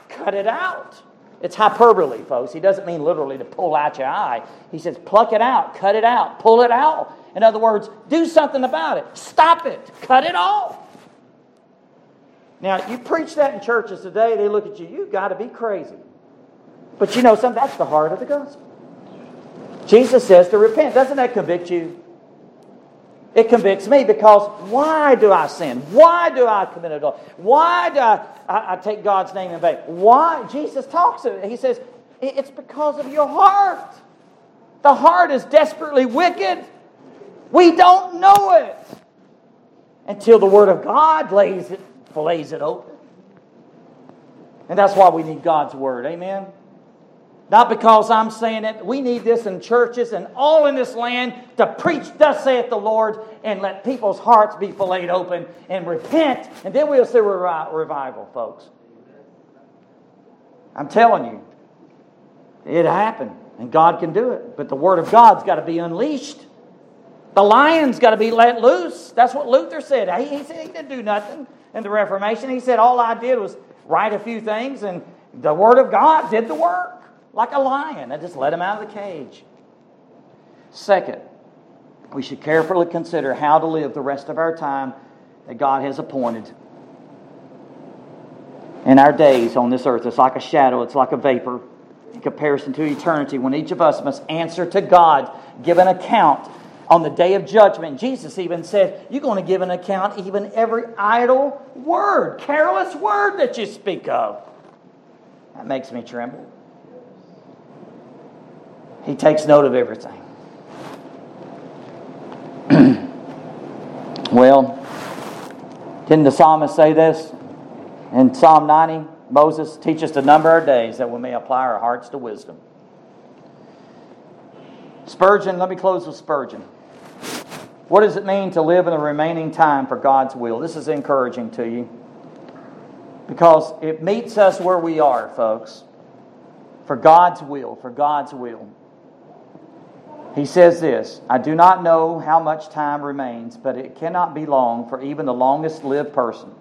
cut it out. It's hyperbole, folks. He doesn't mean literally to pull out your eye. He says, pluck it out, cut it out, pull it out. In other words, do something about it. Stop it, cut it off. Now, you preach that in churches today, they look at you, you've got to be crazy. But you know something? That's the heart of the gospel. Jesus says to repent. Doesn't that convict you? It convicts me because why do I sin? Why do I commit adultery? Why do I, I, I take God's name in vain? Why? Jesus talks of it. He says, it's because of your heart. The heart is desperately wicked. We don't know it until the Word of God lays it, lays it open. And that's why we need God's Word. Amen? Not because I'm saying it. We need this in churches and all in this land to preach, thus saith the Lord, and let people's hearts be filleted open and repent, and then we'll see revival, folks. I'm telling you, it happened, and God can do it. But the Word of God's got to be unleashed. The lion's got to be let loose. That's what Luther said. He, he said he didn't do nothing in the Reformation. He said all I did was write a few things, and the Word of God did the work like a lion and just let him out of the cage. Second, we should carefully consider how to live the rest of our time that God has appointed. In our days on this earth, it's like a shadow, it's like a vapor in comparison to eternity when each of us must answer to God, give an account on the day of judgment. Jesus even said, You're going to give an account even every idle word, careless word that you speak of. That makes me tremble. He takes note of everything. well, didn't the psalmist say this? In Psalm 90, Moses, teach us to number our days that we may apply our hearts to wisdom. Spurgeon, let me close with Spurgeon. What does it mean to live in the remaining time for God's will? This is encouraging to you because it meets us where we are, folks. For God's will, for God's will. He says this I do not know how much time remains, but it cannot be long for even the longest lived person.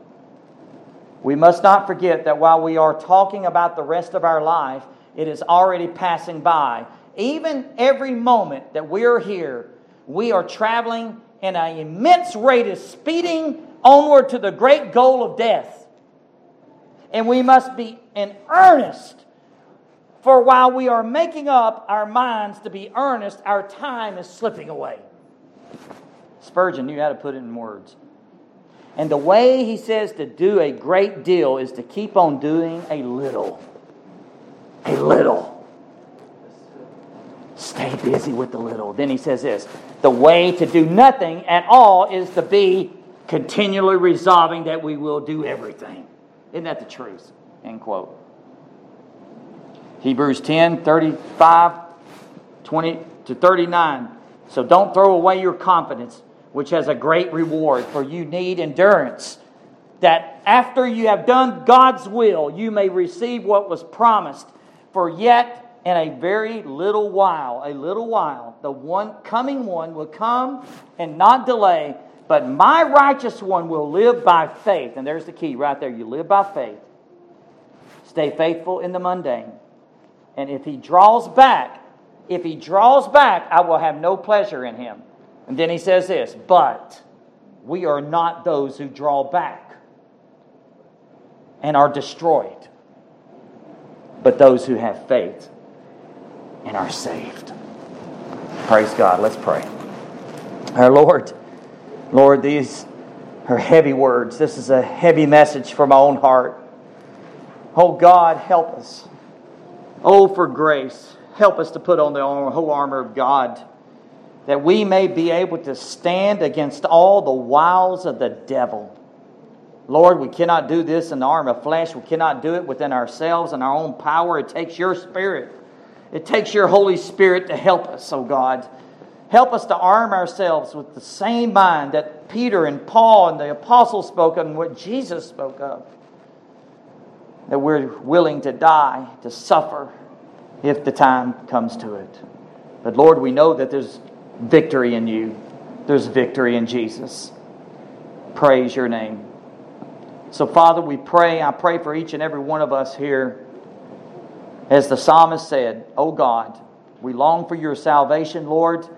We must not forget that while we are talking about the rest of our life, it is already passing by. Even every moment that we are here, we are traveling in an immense rate of speeding onward to the great goal of death. And we must be in earnest for while we are making up our minds to be earnest, our time is slipping away. Spurgeon knew how to put it in words. And the way he says to do a great deal is to keep on doing a little. A little. Stay busy with the little. Then he says this the way to do nothing at all is to be continually resolving that we will do everything. Isn't that the truth? End quote. Hebrews 10 35, 20 to 39. So don't throw away your confidence, which has a great reward, for you need endurance. That after you have done God's will, you may receive what was promised. For yet in a very little while, a little while, the one coming one will come and not delay. But my righteous one will live by faith. And there's the key right there. You live by faith. Stay faithful in the mundane. And if he draws back, if he draws back, I will have no pleasure in him. And then he says this, but we are not those who draw back and are destroyed, but those who have faith and are saved. Praise God. Let's pray. Our Lord, Lord, these are heavy words. This is a heavy message for my own heart. Oh God, help us. Oh, for grace. Help us to put on the whole armor of God that we may be able to stand against all the wiles of the devil. Lord, we cannot do this in the arm of flesh. We cannot do it within ourselves and our own power. It takes your spirit. It takes your Holy Spirit to help us, oh God. Help us to arm ourselves with the same mind that Peter and Paul and the apostles spoke of and what Jesus spoke of. That we're willing to die, to suffer, if the time comes to it. But Lord, we know that there's victory in you, there's victory in Jesus. Praise your name. So, Father, we pray. I pray for each and every one of us here. As the psalmist said, O God, we long for your salvation, Lord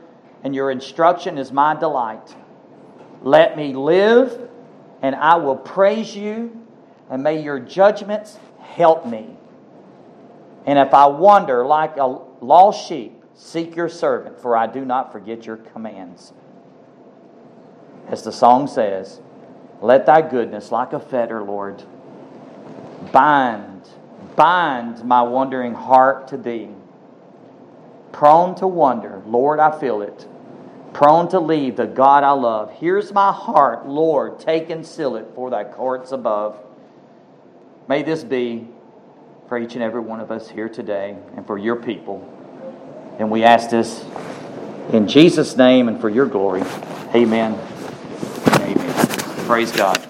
and your instruction is my delight. Let me live, and I will praise you, and may your judgments help me. And if I wander like a lost sheep, seek your servant, for I do not forget your commands. As the song says, let thy goodness, like a fetter, Lord, bind, bind my wandering heart to thee prone to wonder. Lord, I feel it. Prone to leave the God I love. Here's my heart, Lord, take and seal it for thy courts above. May this be for each and every one of us here today and for your people. And we ask this in Jesus' name and for your glory. Amen. Amen. Praise God.